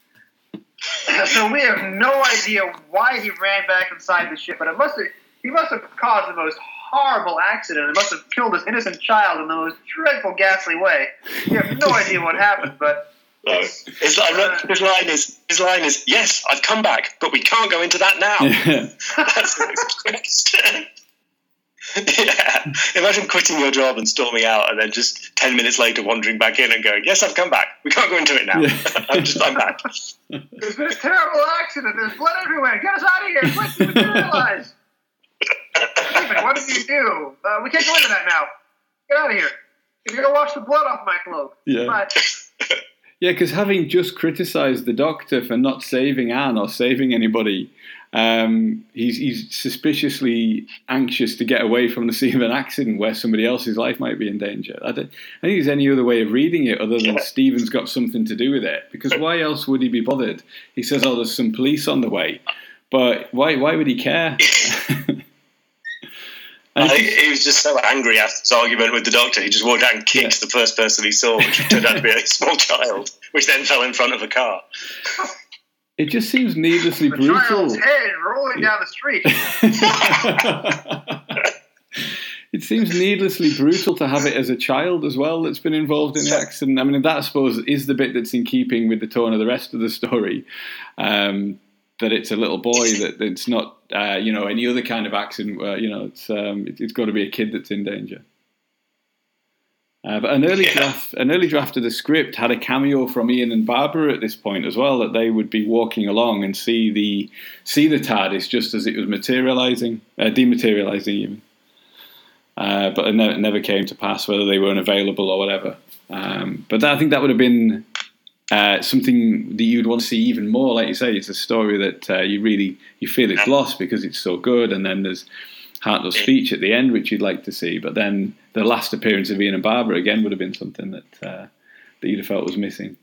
C: So we have no idea why he ran back inside the ship, but it must have he must have caused the most horrible accident. It must have killed this innocent child in the most dreadful, ghastly way. You have no idea what happened, but.
D: No. His, line, uh, his line is his line is yes, I've come back, but we can't go into that now. That's yeah. Imagine quitting your job and storming out, and then just ten minutes later wandering back in and going, "Yes, I've come back. We can't go into it now. Yeah. I'm just I'm back."
C: There's been a terrible accident. There's blood everywhere. Get us out of here! Quick, materialize. Steven, what did you do? Uh, we can't go into that now. Get out of here. You're going to wash the blood off my cloak.
B: Yeah. yeah, because having just criticised the doctor for not saving Anne or saving anybody, um, he's, he's suspiciously anxious to get away from the scene of an accident where somebody else's life might be in danger. I, don't, I think there's any other way of reading it other than yeah. Steven's got something to do with it. Because why else would he be bothered? He says, "Oh, there's some police on the way," but why? Why would he care?
D: I think he was just so angry after his argument with the doctor. He just walked out and kicked yeah. the first person he saw, which turned out to be a small child, which then fell in front of a car.
B: It just seems needlessly
C: the
B: brutal.
C: Child's head rolling down the street.
B: it seems needlessly brutal to have it as a child as well that's been involved in the accident. I mean, that I suppose is the bit that's in keeping with the tone of the rest of the story. Um, that it's a little boy that it's not uh, you know any other kind of accident where you know it's um, it, has got to be a kid that's in danger. Uh, but an early yeah. draft, an early draft of the script had a cameo from Ian and Barbara at this point as well. That they would be walking along and see the see the TARDIS just as it was materializing, uh, dematerializing even. Uh, but it never came to pass whether they weren't available or whatever. Um, but that, I think that would have been uh, something that you'd want to see even more. Like you say, it's a story that uh, you really you feel it's lost because it's so good, and then there's Hartnell's speech at the end, which you'd like to see. But then the last appearance of Ian and Barbara again would have been something that uh, that you'd have felt was missing.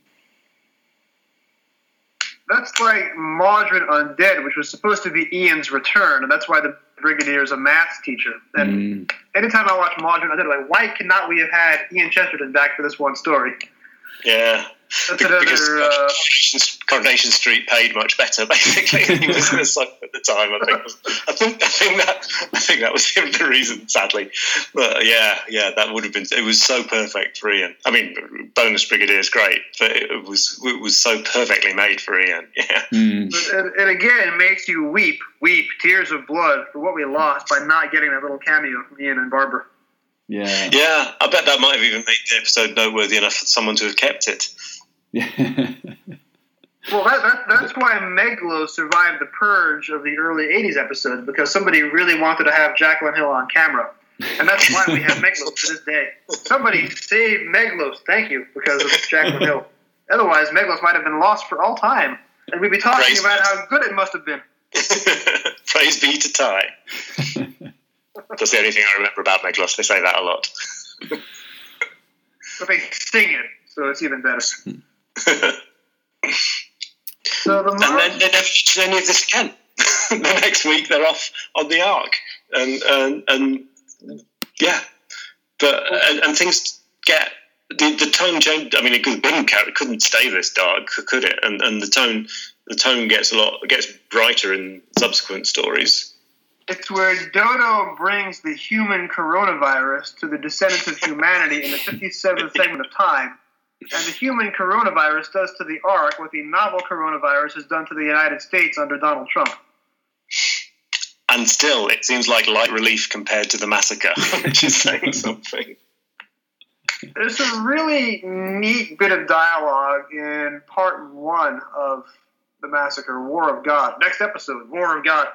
C: That's like Mawdryn Undead, which was supposed to be Ian's return, and that's why the Brigadier is a math teacher. And mm. anytime I watch Mawdryn Undead, I'm like, why cannot we have had Ian Chesterton back for this one story?
D: Yeah.
C: That's another. Uh,
D: Coronation Street paid much better, basically. he was in the sun at the time. I think. I think. I think that. I think that was the reason. Sadly, but yeah, yeah, that would have been. It was so perfect for Ian. I mean, Bonus Brigadier is great, but it was. It was so perfectly made for Ian. Yeah.
C: Mm. And, and again, makes you weep, weep, tears of blood for what we lost by not getting that little cameo from Ian and Barbara.
B: Yeah.
D: Yeah, I bet that might have even made the episode noteworthy enough for someone to have kept it.
B: Yeah.
C: well, that, that, that's why Meglos survived the purge of the early 80s episodes, because somebody really wanted to have Jacqueline Hill on camera. And that's why we have Meglos to this day. Somebody save Meglos, thank you, because of Jacqueline Hill. Otherwise, Meglos might have been lost for all time, and we'd be talking Praise about how good it must have been.
D: Praise be to Ty. That's the only thing I remember about Meglos. They say that a lot.
C: but they sing it, so it's even better. so the
D: and then they never do any of this again. the next week they're off on the ark, and and, and yeah, but and, and things get the, the tone changed. I mean, it could it couldn't stay this dark, could it? And and the tone the tone gets a lot gets brighter in subsequent stories.
C: It's where Dodo brings the human coronavirus to the descendants of humanity in the 57th segment of time, and the human coronavirus does to the Ark what the novel coronavirus has done to the United States under Donald Trump.
D: And still, it seems like light relief compared to the massacre, which is saying something.
C: There's a really neat bit of dialogue in part one of the massacre, War of God. Next episode, War of God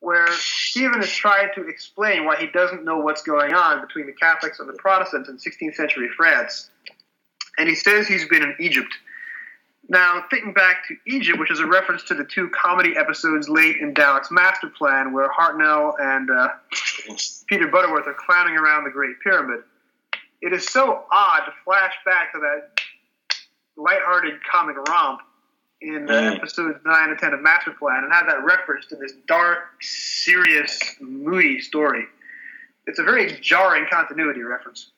C: where Steven is trying to explain why he doesn't know what's going on between the Catholics and the Protestants in 16th century France. And he says he's been in Egypt. Now, thinking back to Egypt, which is a reference to the two comedy episodes late in Dalek's master plan, where Hartnell and uh, Peter Butterworth are clowning around the Great Pyramid, it is so odd to flash back to that lighthearted comic romp in uh, episodes 9 and 10 of Master Plan and have that reference to this dark, serious, moody story. It's a very jarring continuity reference.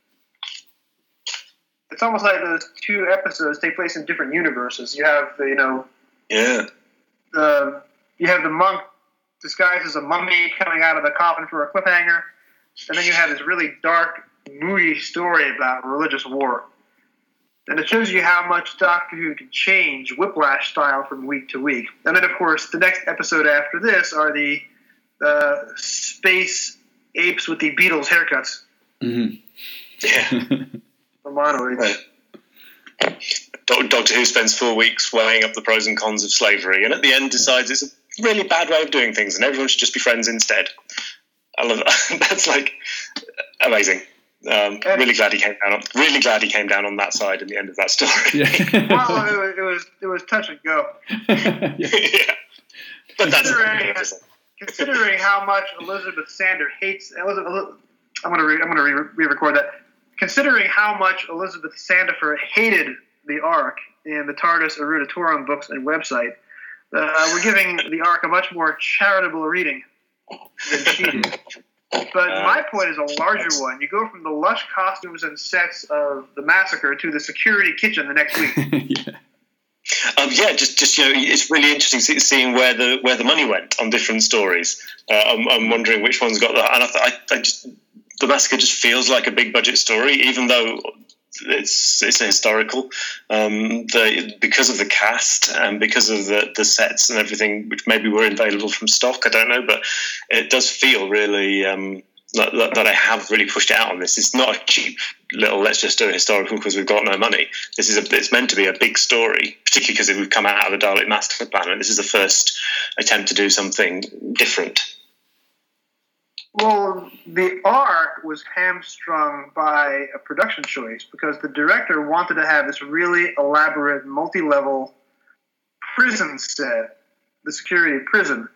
C: It's almost like those two episodes take place in different universes. You have, you know,
D: yeah,
C: the you have the monk disguised as a mummy coming out of the coffin for a cliffhanger, and then you have this really dark, moody story about religious war. And it shows you how much Doctor Who can change Whiplash style from week to week. And then, of course, the next episode after this are the uh, space apes with the Beatles haircuts.
B: Mm-hmm.
D: Yeah.
C: the monoids.
D: Doctor Who spends four weeks weighing up the pros and cons of slavery, and at the end decides it's a really bad way of doing things, and everyone should just be friends instead. I love that. That's like amazing. Um, really glad he came down. On, really glad he came down on that side in the end of that story.
C: Yeah. well, it was, it was, it was touch and go.
D: yeah. yeah. but that's
C: considering, considering how much Elizabeth Sander hates Elizabeth. I'm gonna re, I'm gonna re-record that. Considering how much Elizabeth Sandifer hated the Ark in the TARDIS Eruditorum books and website, uh, we're giving the Ark a much more charitable reading than she did. But uh, my point is a larger one. You go from the lush costumes and sets of the massacre to the security kitchen the next week.
B: yeah.
D: Um, yeah, just just you know, it's really interesting seeing where the where the money went on different stories. Uh, I'm, I'm, wondering which one's got that, and I, I, I just the massacre just feels like a big budget story, even though it's it's a historical um, the, because of the cast and because of the, the sets and everything, which maybe were available from stock. I don't know, but it does feel really um, that, I have really pushed out on this. It's not a cheap little let's just do a historical because we've got no money. This is a, it's meant to be a big story, particularly because we've come out of the Dalek Master Plan, and this is the first attempt to do something different.
C: Well, the Ark was hamstrung by a production choice because the director wanted to have this really elaborate, multi-level prison set, the security prison.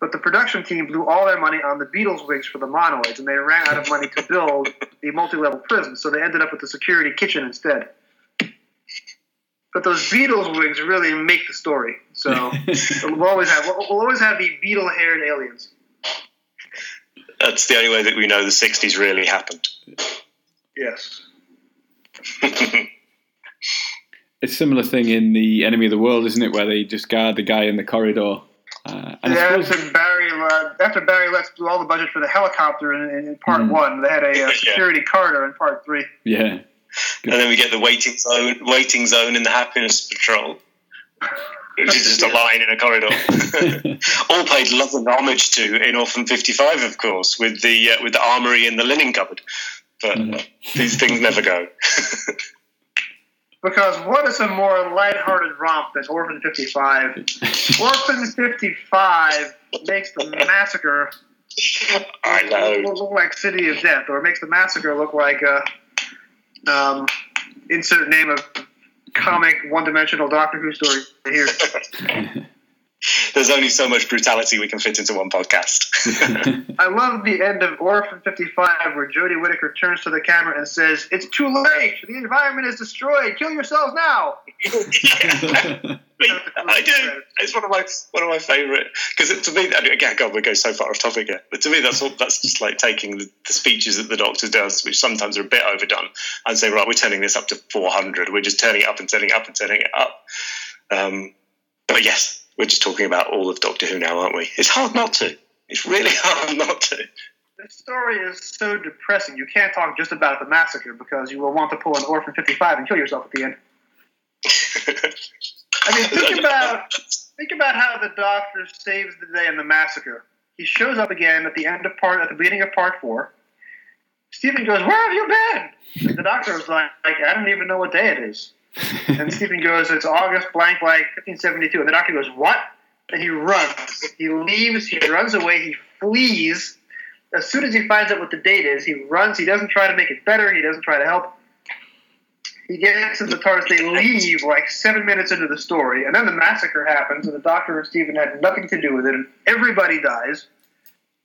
C: But the production team blew all their money on the Beatles wigs for the monoids, and they ran out of money to build the multi-level prison. So they ended up with the security kitchen instead. But those Beatles wigs really make the story. So we'll always have we'll always have the beetle-haired aliens
D: that's the only way that we know the 60s really happened.
C: Yes.
B: it's a similar thing in the Enemy of the World, isn't it? Where they just guard the guy in the corridor.
C: Uh, yeah, suppose, after Barry uh, after Barry Letts blew all the budget for the helicopter in, in part mm. one, they had a, a security yeah. corridor in part three.
B: Yeah,
D: Good. and then we get the waiting zone, waiting zone in the Happiness Patrol, which is just a line in a corridor. all paid love and homage to in Orphan Fifty Five, of course, with the uh, with the armory and the linen cupboard. But mm. these things never go.
C: Because what is a more lighthearted romp than Orphan 55? Orphan 55 makes the massacre
D: I know.
C: look like City of Death, or makes the massacre look like a um, insert name of comic one-dimensional Doctor Who story here.
D: there's only so much brutality we can fit into one podcast.
C: I love the end of Orphan 55 where Jodie Whittaker turns to the camera and says, It's too late. The environment is destroyed. Kill yourselves now.
D: I do. It's one of my one of my favourite because to me, again, God, we go so far off topic here. But to me, that's all, that's just like taking the, the, speeches that the Doctor does, which sometimes are a bit overdone, and say, right, we're turning this up to 400. We're just turning it up and turning it up and turning it up. Um, but yes, we're just talking about all of Doctor Who now, aren't we? It's hard not to. It's really hard not to.
C: This story is so depressing. You can't talk just about the massacre because you will want to pull an Orphan 55 and kill yourself at the end. I mean, think about think about how the Doctor saves the day in the massacre. He shows up again at the end of part, at the beginning of part four. Steven goes, "Where have you been?" And the Doctor was like, "I don't even know what day it is." and Steven goes, it's August blank blank 1572. And the doctor goes, what? And he runs. He leaves. He runs away. He flees. As soon as he finds out what the date is, he runs. He doesn't try to make it better. He doesn't try to help. He gets in the TARDIS. They leave like seven minutes into the story, and then the massacre happens, and the Doctor and Steven had nothing to do with it, and everybody dies,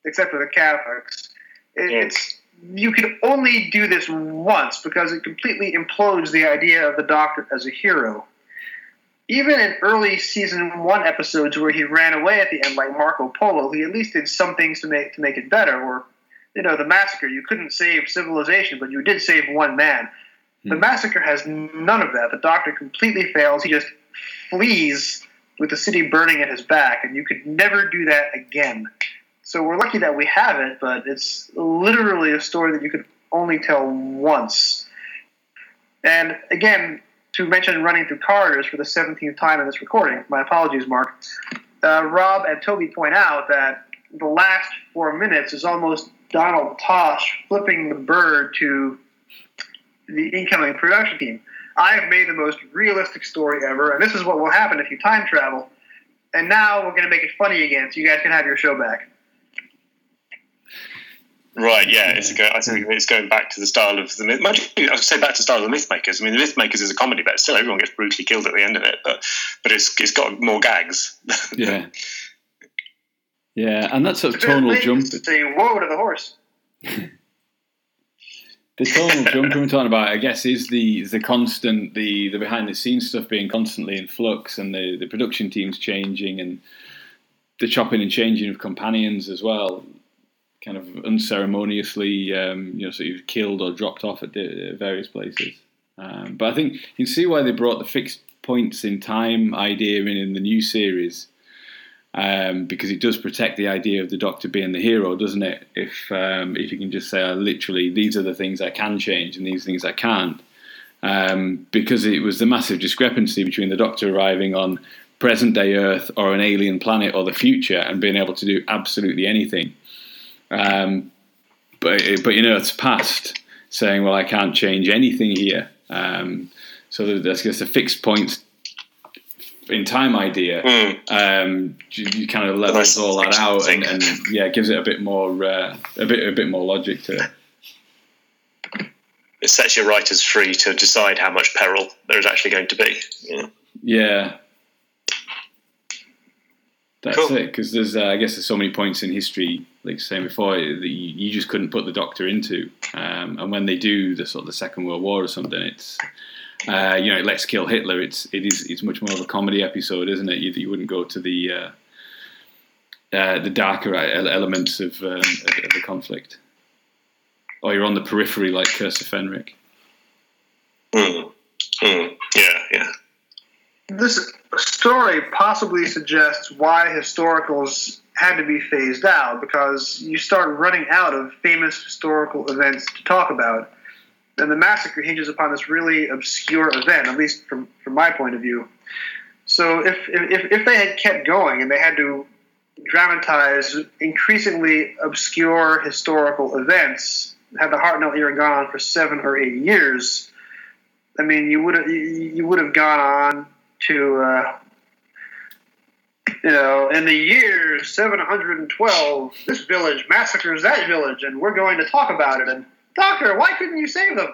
C: except for the Catholics. It's you can only do this once because it completely implodes the idea of the Doctor as a hero. Even in early season one episodes where he ran away at the end, like Marco Polo, he at least did some things to make to make it better. Or, you know, the massacre, you couldn't save civilization, but you did save one man. The hmm. massacre has none of that. The Doctor completely fails. He just flees with the city burning at his back, and you could never do that again. So we're lucky that we have it, but it's literally a story that you could only tell once. And again, to mention running through corridors for the 17th time in this recording, my apologies, Mark. Uh, Rob and Toby point out that the last four minutes is almost Donald Tosh flipping the bird to the incoming production team. I have made the most realistic story ever, and this is what will happen if you time travel. And now we're going to make it funny again, so you guys can have your show back.
D: Right, yeah, it's go, I think it's going back to the style of the myth. I would say back to the style of the Mythmakers. I mean, the Mythmakers is a comedy, but still everyone gets brutally killed at the end of it. But but it's it's got more gags.
B: yeah, yeah, and that sort of tonal jump.
C: Say whoa to the horse.
B: the tonal jump we're talking about, I guess, is the the constant the the behind the scenes stuff being constantly in flux, and the the production teams changing, and the chopping and changing of companions as well kind of unceremoniously, um, you know, sort of killed or dropped off at various places. Um, but I think you can see why they brought the fixed points in time idea in in the new series. Um, because it does protect the idea of the Doctor being the hero, doesn't it? If um, if you can just say, oh, literally, these are the things I can change and these things I can't, um, because it was the massive discrepancy between the Doctor arriving on present day Earth or an alien planet or the future and being able to do absolutely anything, um, but but know, it's past saying, well, I can't change anything here. Um, so that's just a fixed point in time idea. Mm. Um, you, you, kind of levels all that out, and, and, yeah, gives it a bit more uh, a bit a bit more logic to it.
D: It sets your writers free to decide how much peril there is actually going to be.
B: Yeah. Yeah. That's cool. it, because there's, uh, I guess, there's so many points in history, like saying before, that you, you just couldn't put the Doctor into. Um, and when they do the sort of the Second World War or something, it's, uh, you know, let's kill Hitler. It's it is it's much more of a comedy episode, isn't it? You, you wouldn't go to the uh, uh the darker elements of, um, of, the conflict, or you're on the periphery like Curse of Fenric.
D: Mm. Mm. Yeah, yeah.
C: this story possibly suggests why historicals had to be phased out because you start running out of famous historical events to talk about. And the massacre hinges upon this really obscure event, at least from, from my point of view. So if, if, if they had kept going and they had to dramatize increasingly obscure historical events, had the Hartnell era gone on for seven or eight years, I mean, you would have you would have gone on to uh, you know in the year 712 this village massacres that village and we're going to talk about it and doctor why couldn't you save them?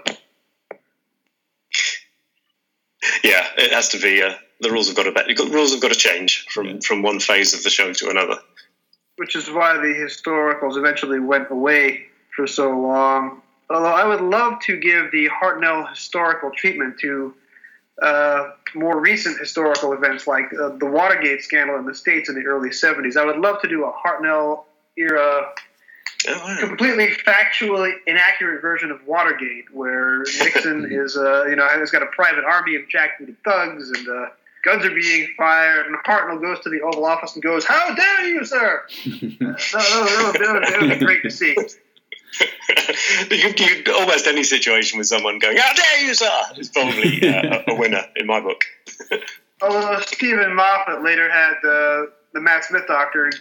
D: Yeah it has to be uh, the rules have got to be, rules have got to change from from one phase of the show to another.
C: Which is why the historicals eventually went away for so long. Although i would love to give the hartnell historical treatment to uh, more recent historical events like uh, the Watergate scandal in the States in the early 70s. I would love to do a Hartnell era, oh, completely factually inaccurate version of Watergate, where Nixon is, uh, you know, has got a private army of jackbooted thugs and uh, guns are being fired, and Hartnell goes to the Oval Office and goes, "How dare you, sir!" that, that, that, that would be great to see.
D: you, you, almost any situation with someone going, "How dare you, sir!" is probably uh, a winner in my book.
C: Although Steven Moffat later had the the Matt Smith doctor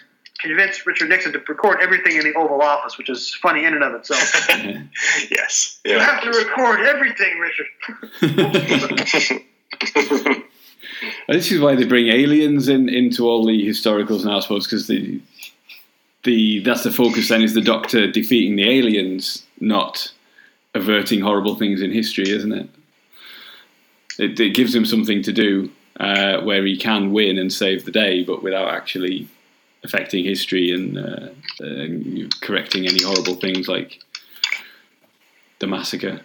C: convince Richard Nixon to record everything in the Oval Office, which is funny in and of itself.
D: yes,
C: yeah. you have to record everything, Richard.
B: this is why they bring aliens in into all the historicals now, I suppose, because the the that's the focus then is the Doctor defeating the aliens, not averting horrible things in history, isn't it? It, it gives him something to do uh, where he can win and save the day, but without actually affecting history and, uh, uh, correcting any horrible things like the massacre.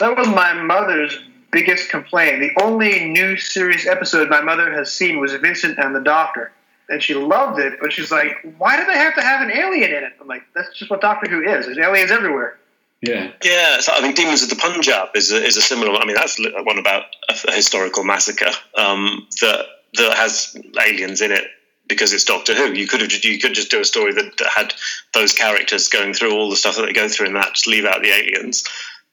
C: That was my mother's biggest complaint. The only new series episode my mother has seen was Vincent and the Doctor and she loved it, but she's like, why do they have to have an alien in it? I'm like, that's just what Doctor Who is. There's aliens everywhere.
B: Yeah.
D: Yeah. So I mean, Demons of the Punjab is a, is a similar. I mean, that's one about a, historical massacre um, that that has aliens in it because it's Doctor Who. You could have you could just do a story that, that had those characters going through all the stuff that they go through in that. Just leave out the aliens,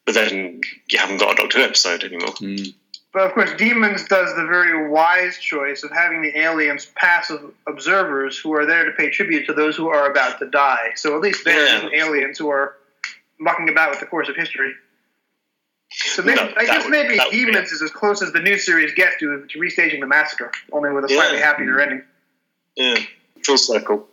D: but then you haven't got a Doctor Who episode anymore.
B: Mm.
C: But of course, Demons does the very wise choice of having the aliens passive observers who are there to pay tribute to those who are about to die. So at least there yeah. aliens who are mucking about with the course of history. So maybe, no, I guess would, maybe Demons is as close as the new series gets to, to restaging the massacre, only with a slightly yeah. happier ending.
D: Yeah, full circle.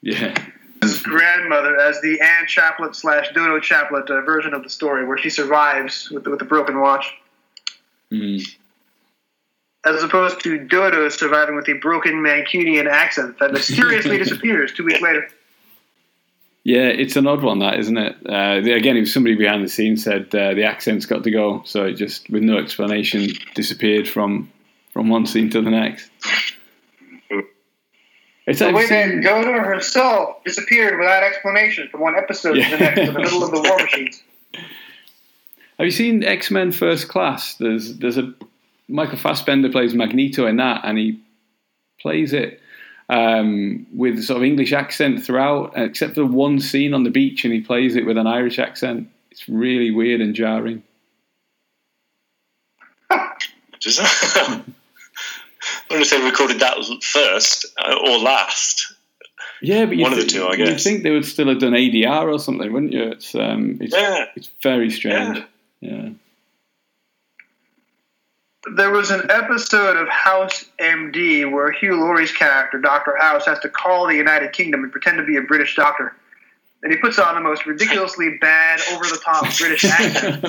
B: Yeah.
C: His grandmother as the Anne Chaplet slash Dodo Chaplet uh, version of the story, where she survives with the, with the broken watch.
B: Mm.
C: As opposed to Dodo surviving with a broken Mancunian accent that mysteriously disappears two weeks later.
B: Yeah, it's an odd one, that isn't it? Uh, again, it was somebody behind the scenes said uh, the accent's got to go, so it just, with no explanation, disappeared from from one scene to the next.
C: It's the way that Dodo herself disappeared without explanation from one episode yeah. to the next in the middle of the War Machines.
B: Have you seen X Men First Class? There's there's a Michael Fassbender plays Magneto in that, and he plays it um, with sort of English accent throughout, except for one scene on the beach, and he plays it with an Irish accent. It's really weird and jarring.
D: I wonder if they recorded that first uh, or last.
B: Yeah, but
D: one th- of the two, I guess.
B: You'd think they would still have done ADR or something, wouldn't you? It's um, it's,
D: yeah.
B: it's very strange. Yeah. Yeah.
C: There was an episode of House MD where Hugh Laurie's character, Dr. House, has to call the United Kingdom and pretend to be a British doctor. And he puts on the most ridiculously bad, over the top British accent.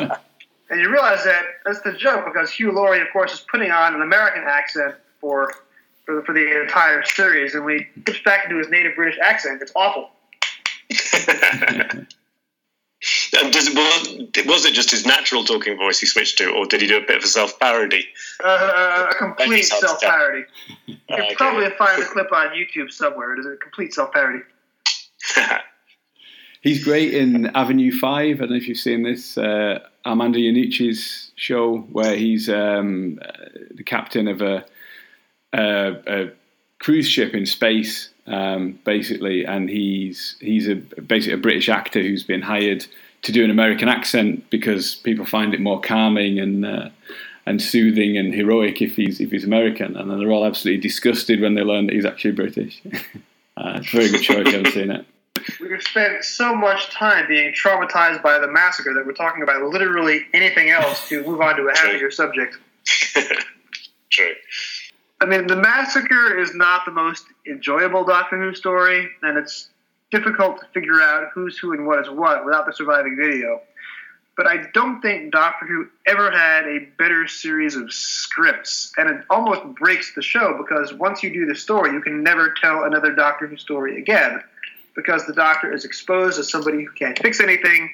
C: and you realize that that's the joke because Hugh Laurie, of course, is putting on an American accent for for the, for the entire series. And when he gets back into his native British accent, it's awful.
D: And does it, was it just his natural talking voice he switched to, or did he do a bit of a self parody?
C: Uh, a complete self parody. You can okay. probably find the clip on YouTube somewhere. It is a complete self parody.
B: He's great in Avenue Five. I don't know if you've seen this. Uh, Armando Iannucci's show where he's um, the captain of a, a, a, cruise ship in space, um, basically, and he's he's a basically a British actor who's been hired to do an American accent because people find it more calming and uh, and soothing and heroic if he's if he's American, and then they're all absolutely disgusted when they learn that he's actually British. uh, it's a very good show if you haven't seen it.
C: We've spent so much time being traumatized by the massacre that we're talking about literally anything else to move on to a happier subject.
D: True.
C: I mean, the massacre is not the most enjoyable Doctor Who story, and it's difficult to figure out who's who and what is what without the surviving video. But I don't think Doctor Who ever had a better series of scripts, and it almost breaks the show because once you do the story, you can never tell another Doctor Who story again because the Doctor is exposed as somebody who can't fix anything,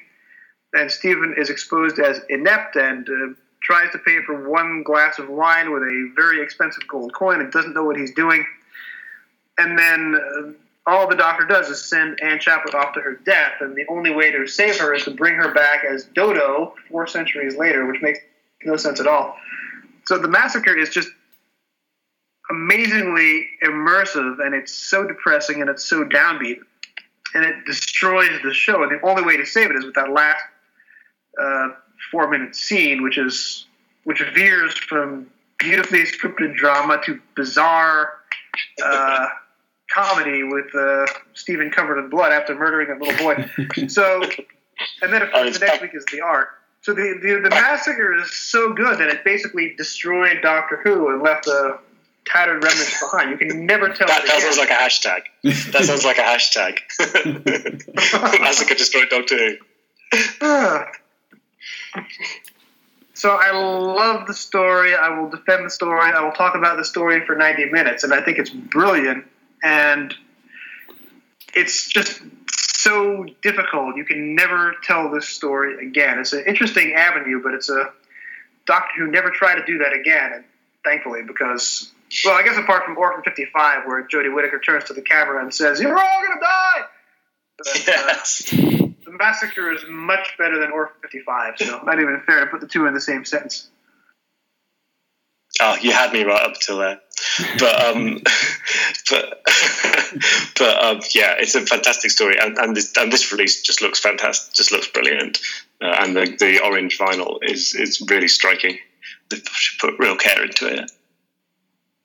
C: and Steven is exposed as inept and uh, tries to pay for one glass of wine with a very expensive gold coin and doesn't know what he's doing. And then uh, all the Doctor does is send Anne Chaplet off to her death, and the only way to save her is to bring her back as Dodo four centuries later, which makes no sense at all. So the massacre is just amazingly immersive, and it's so depressing and it's so downbeat and it destroys the show. And the only way to save it is with that last uh, four minute scene, which is which veers from beautifully scripted drama to bizarre uh, comedy with uh, Steven covered in blood after murdering that little boy. so, and then of course the next week is the Ark. So the, the the massacre is so good that it basically destroyed Doctor Who and left a tattered remnants behind. You can never tell.
D: That, that sounds like a hashtag. that sounds like a hashtag. Massacre destroyed Doctor Who.
C: So I love the story. I will defend the story. I will talk about the story for 90 minutes, and I think it's brilliant. And it's just so difficult. You can never tell this story again. It's an interesting avenue, but it's a Doctor Who never tried to do that again. And thankfully, because well, I guess apart from Orphan 55, where Jodie Whittaker turns to the camera and says, "You're all gonna die." But, yes. Uh, the massacre is much better than Orphan 55, so not even fair to put the two in the same sentence.
D: Oh, you had me right up till there, but um, but but um, yeah, it's a fantastic story, and and this, and this release just looks fantastic, just looks brilliant, uh, and the the orange vinyl is is really striking. They should put real care into it.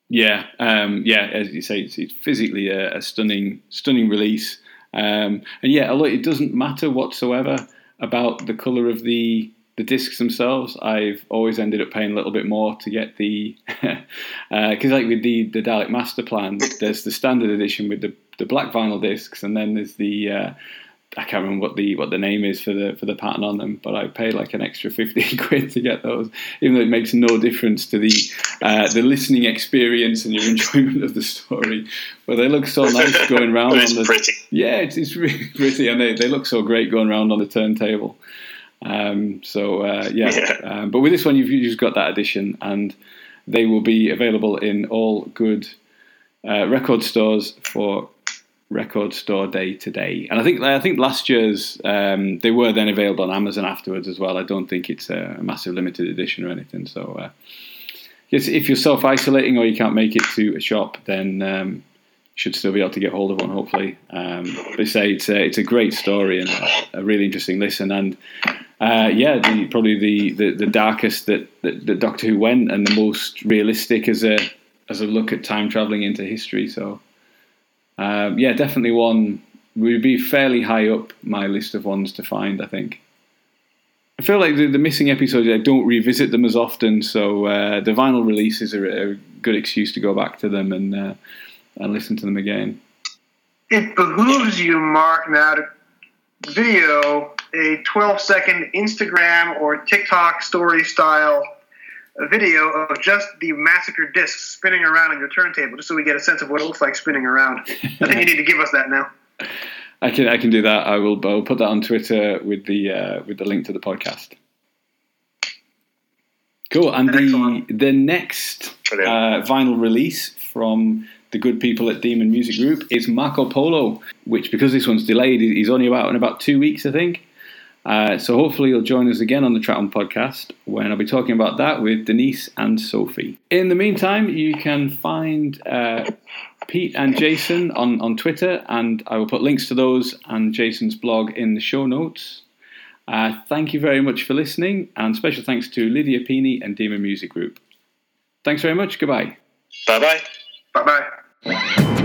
B: Yeah, um, yeah, as you say, it's, it's physically a, a, stunning, stunning release, um, and yeah, although it doesn't matter whatsoever about the color of the the discs themselves. I've always ended up paying a little bit more to get the because, uh, like with the the Dalek Master Plan, there's the standard edition with the the black vinyl discs, and then there's the uh, I can't remember what the what the name is for the for the pattern on them, but I paid like an extra fifty quid to get those, even though it makes no difference to the uh, the listening experience and your enjoyment of the story. But they look so nice going around.
D: it's
B: on the,
D: pretty.
B: Yeah, it's, it's really pretty, and they, they look so great going around on the turntable. Um, so uh, yeah, yeah. Um, but with this one, you've, you've just got that edition, and they will be available in all good uh, record stores for record store day today. And I think I think last year's um, they were then available on Amazon afterwards as well. I don't think it's a massive limited edition or anything. So uh, if you're self isolating or you can't make it to a shop, then um, you should still be able to get hold of one. Hopefully, um, they say it's a, it's a great story and a, a really interesting listen. And uh, yeah, the, probably the, the, the darkest that, that, that Doctor Who went and the most realistic as a as a look at time traveling into history. So um, yeah, definitely one would be fairly high up my list of ones to find. I think. I feel like the, the missing episodes I don't revisit them as often, so uh, the vinyl releases are a good excuse to go back to them and uh, and listen to them again.
C: It behooves you, Mark, now to video a 12 second Instagram or TikTok story style a video of just the massacre disc spinning around on your turntable, just so we get a sense of what it looks like spinning around. I think you need to give us that now.
B: I can I can do that. I will. I'll put that on Twitter with the uh, with the link to the podcast. Cool. And the the next uh, vinyl release from the the good people at Demon Music Group is Marco Polo, which because this one's delayed, he's only out in about two weeks, I think. Uh, so hopefully you'll join us again on the Track On podcast when I'll be talking about that with Denise and Sophie. In the meantime, you can find uh, Pete and Jason on, on Twitter, and I will put links to those and Jason's blog in the show notes. Uh, thank you very much for listening, and special thanks to Lydia Pini and Demon Music Group. Thanks very much. Goodbye.
D: Bye bye.
C: Bye bye.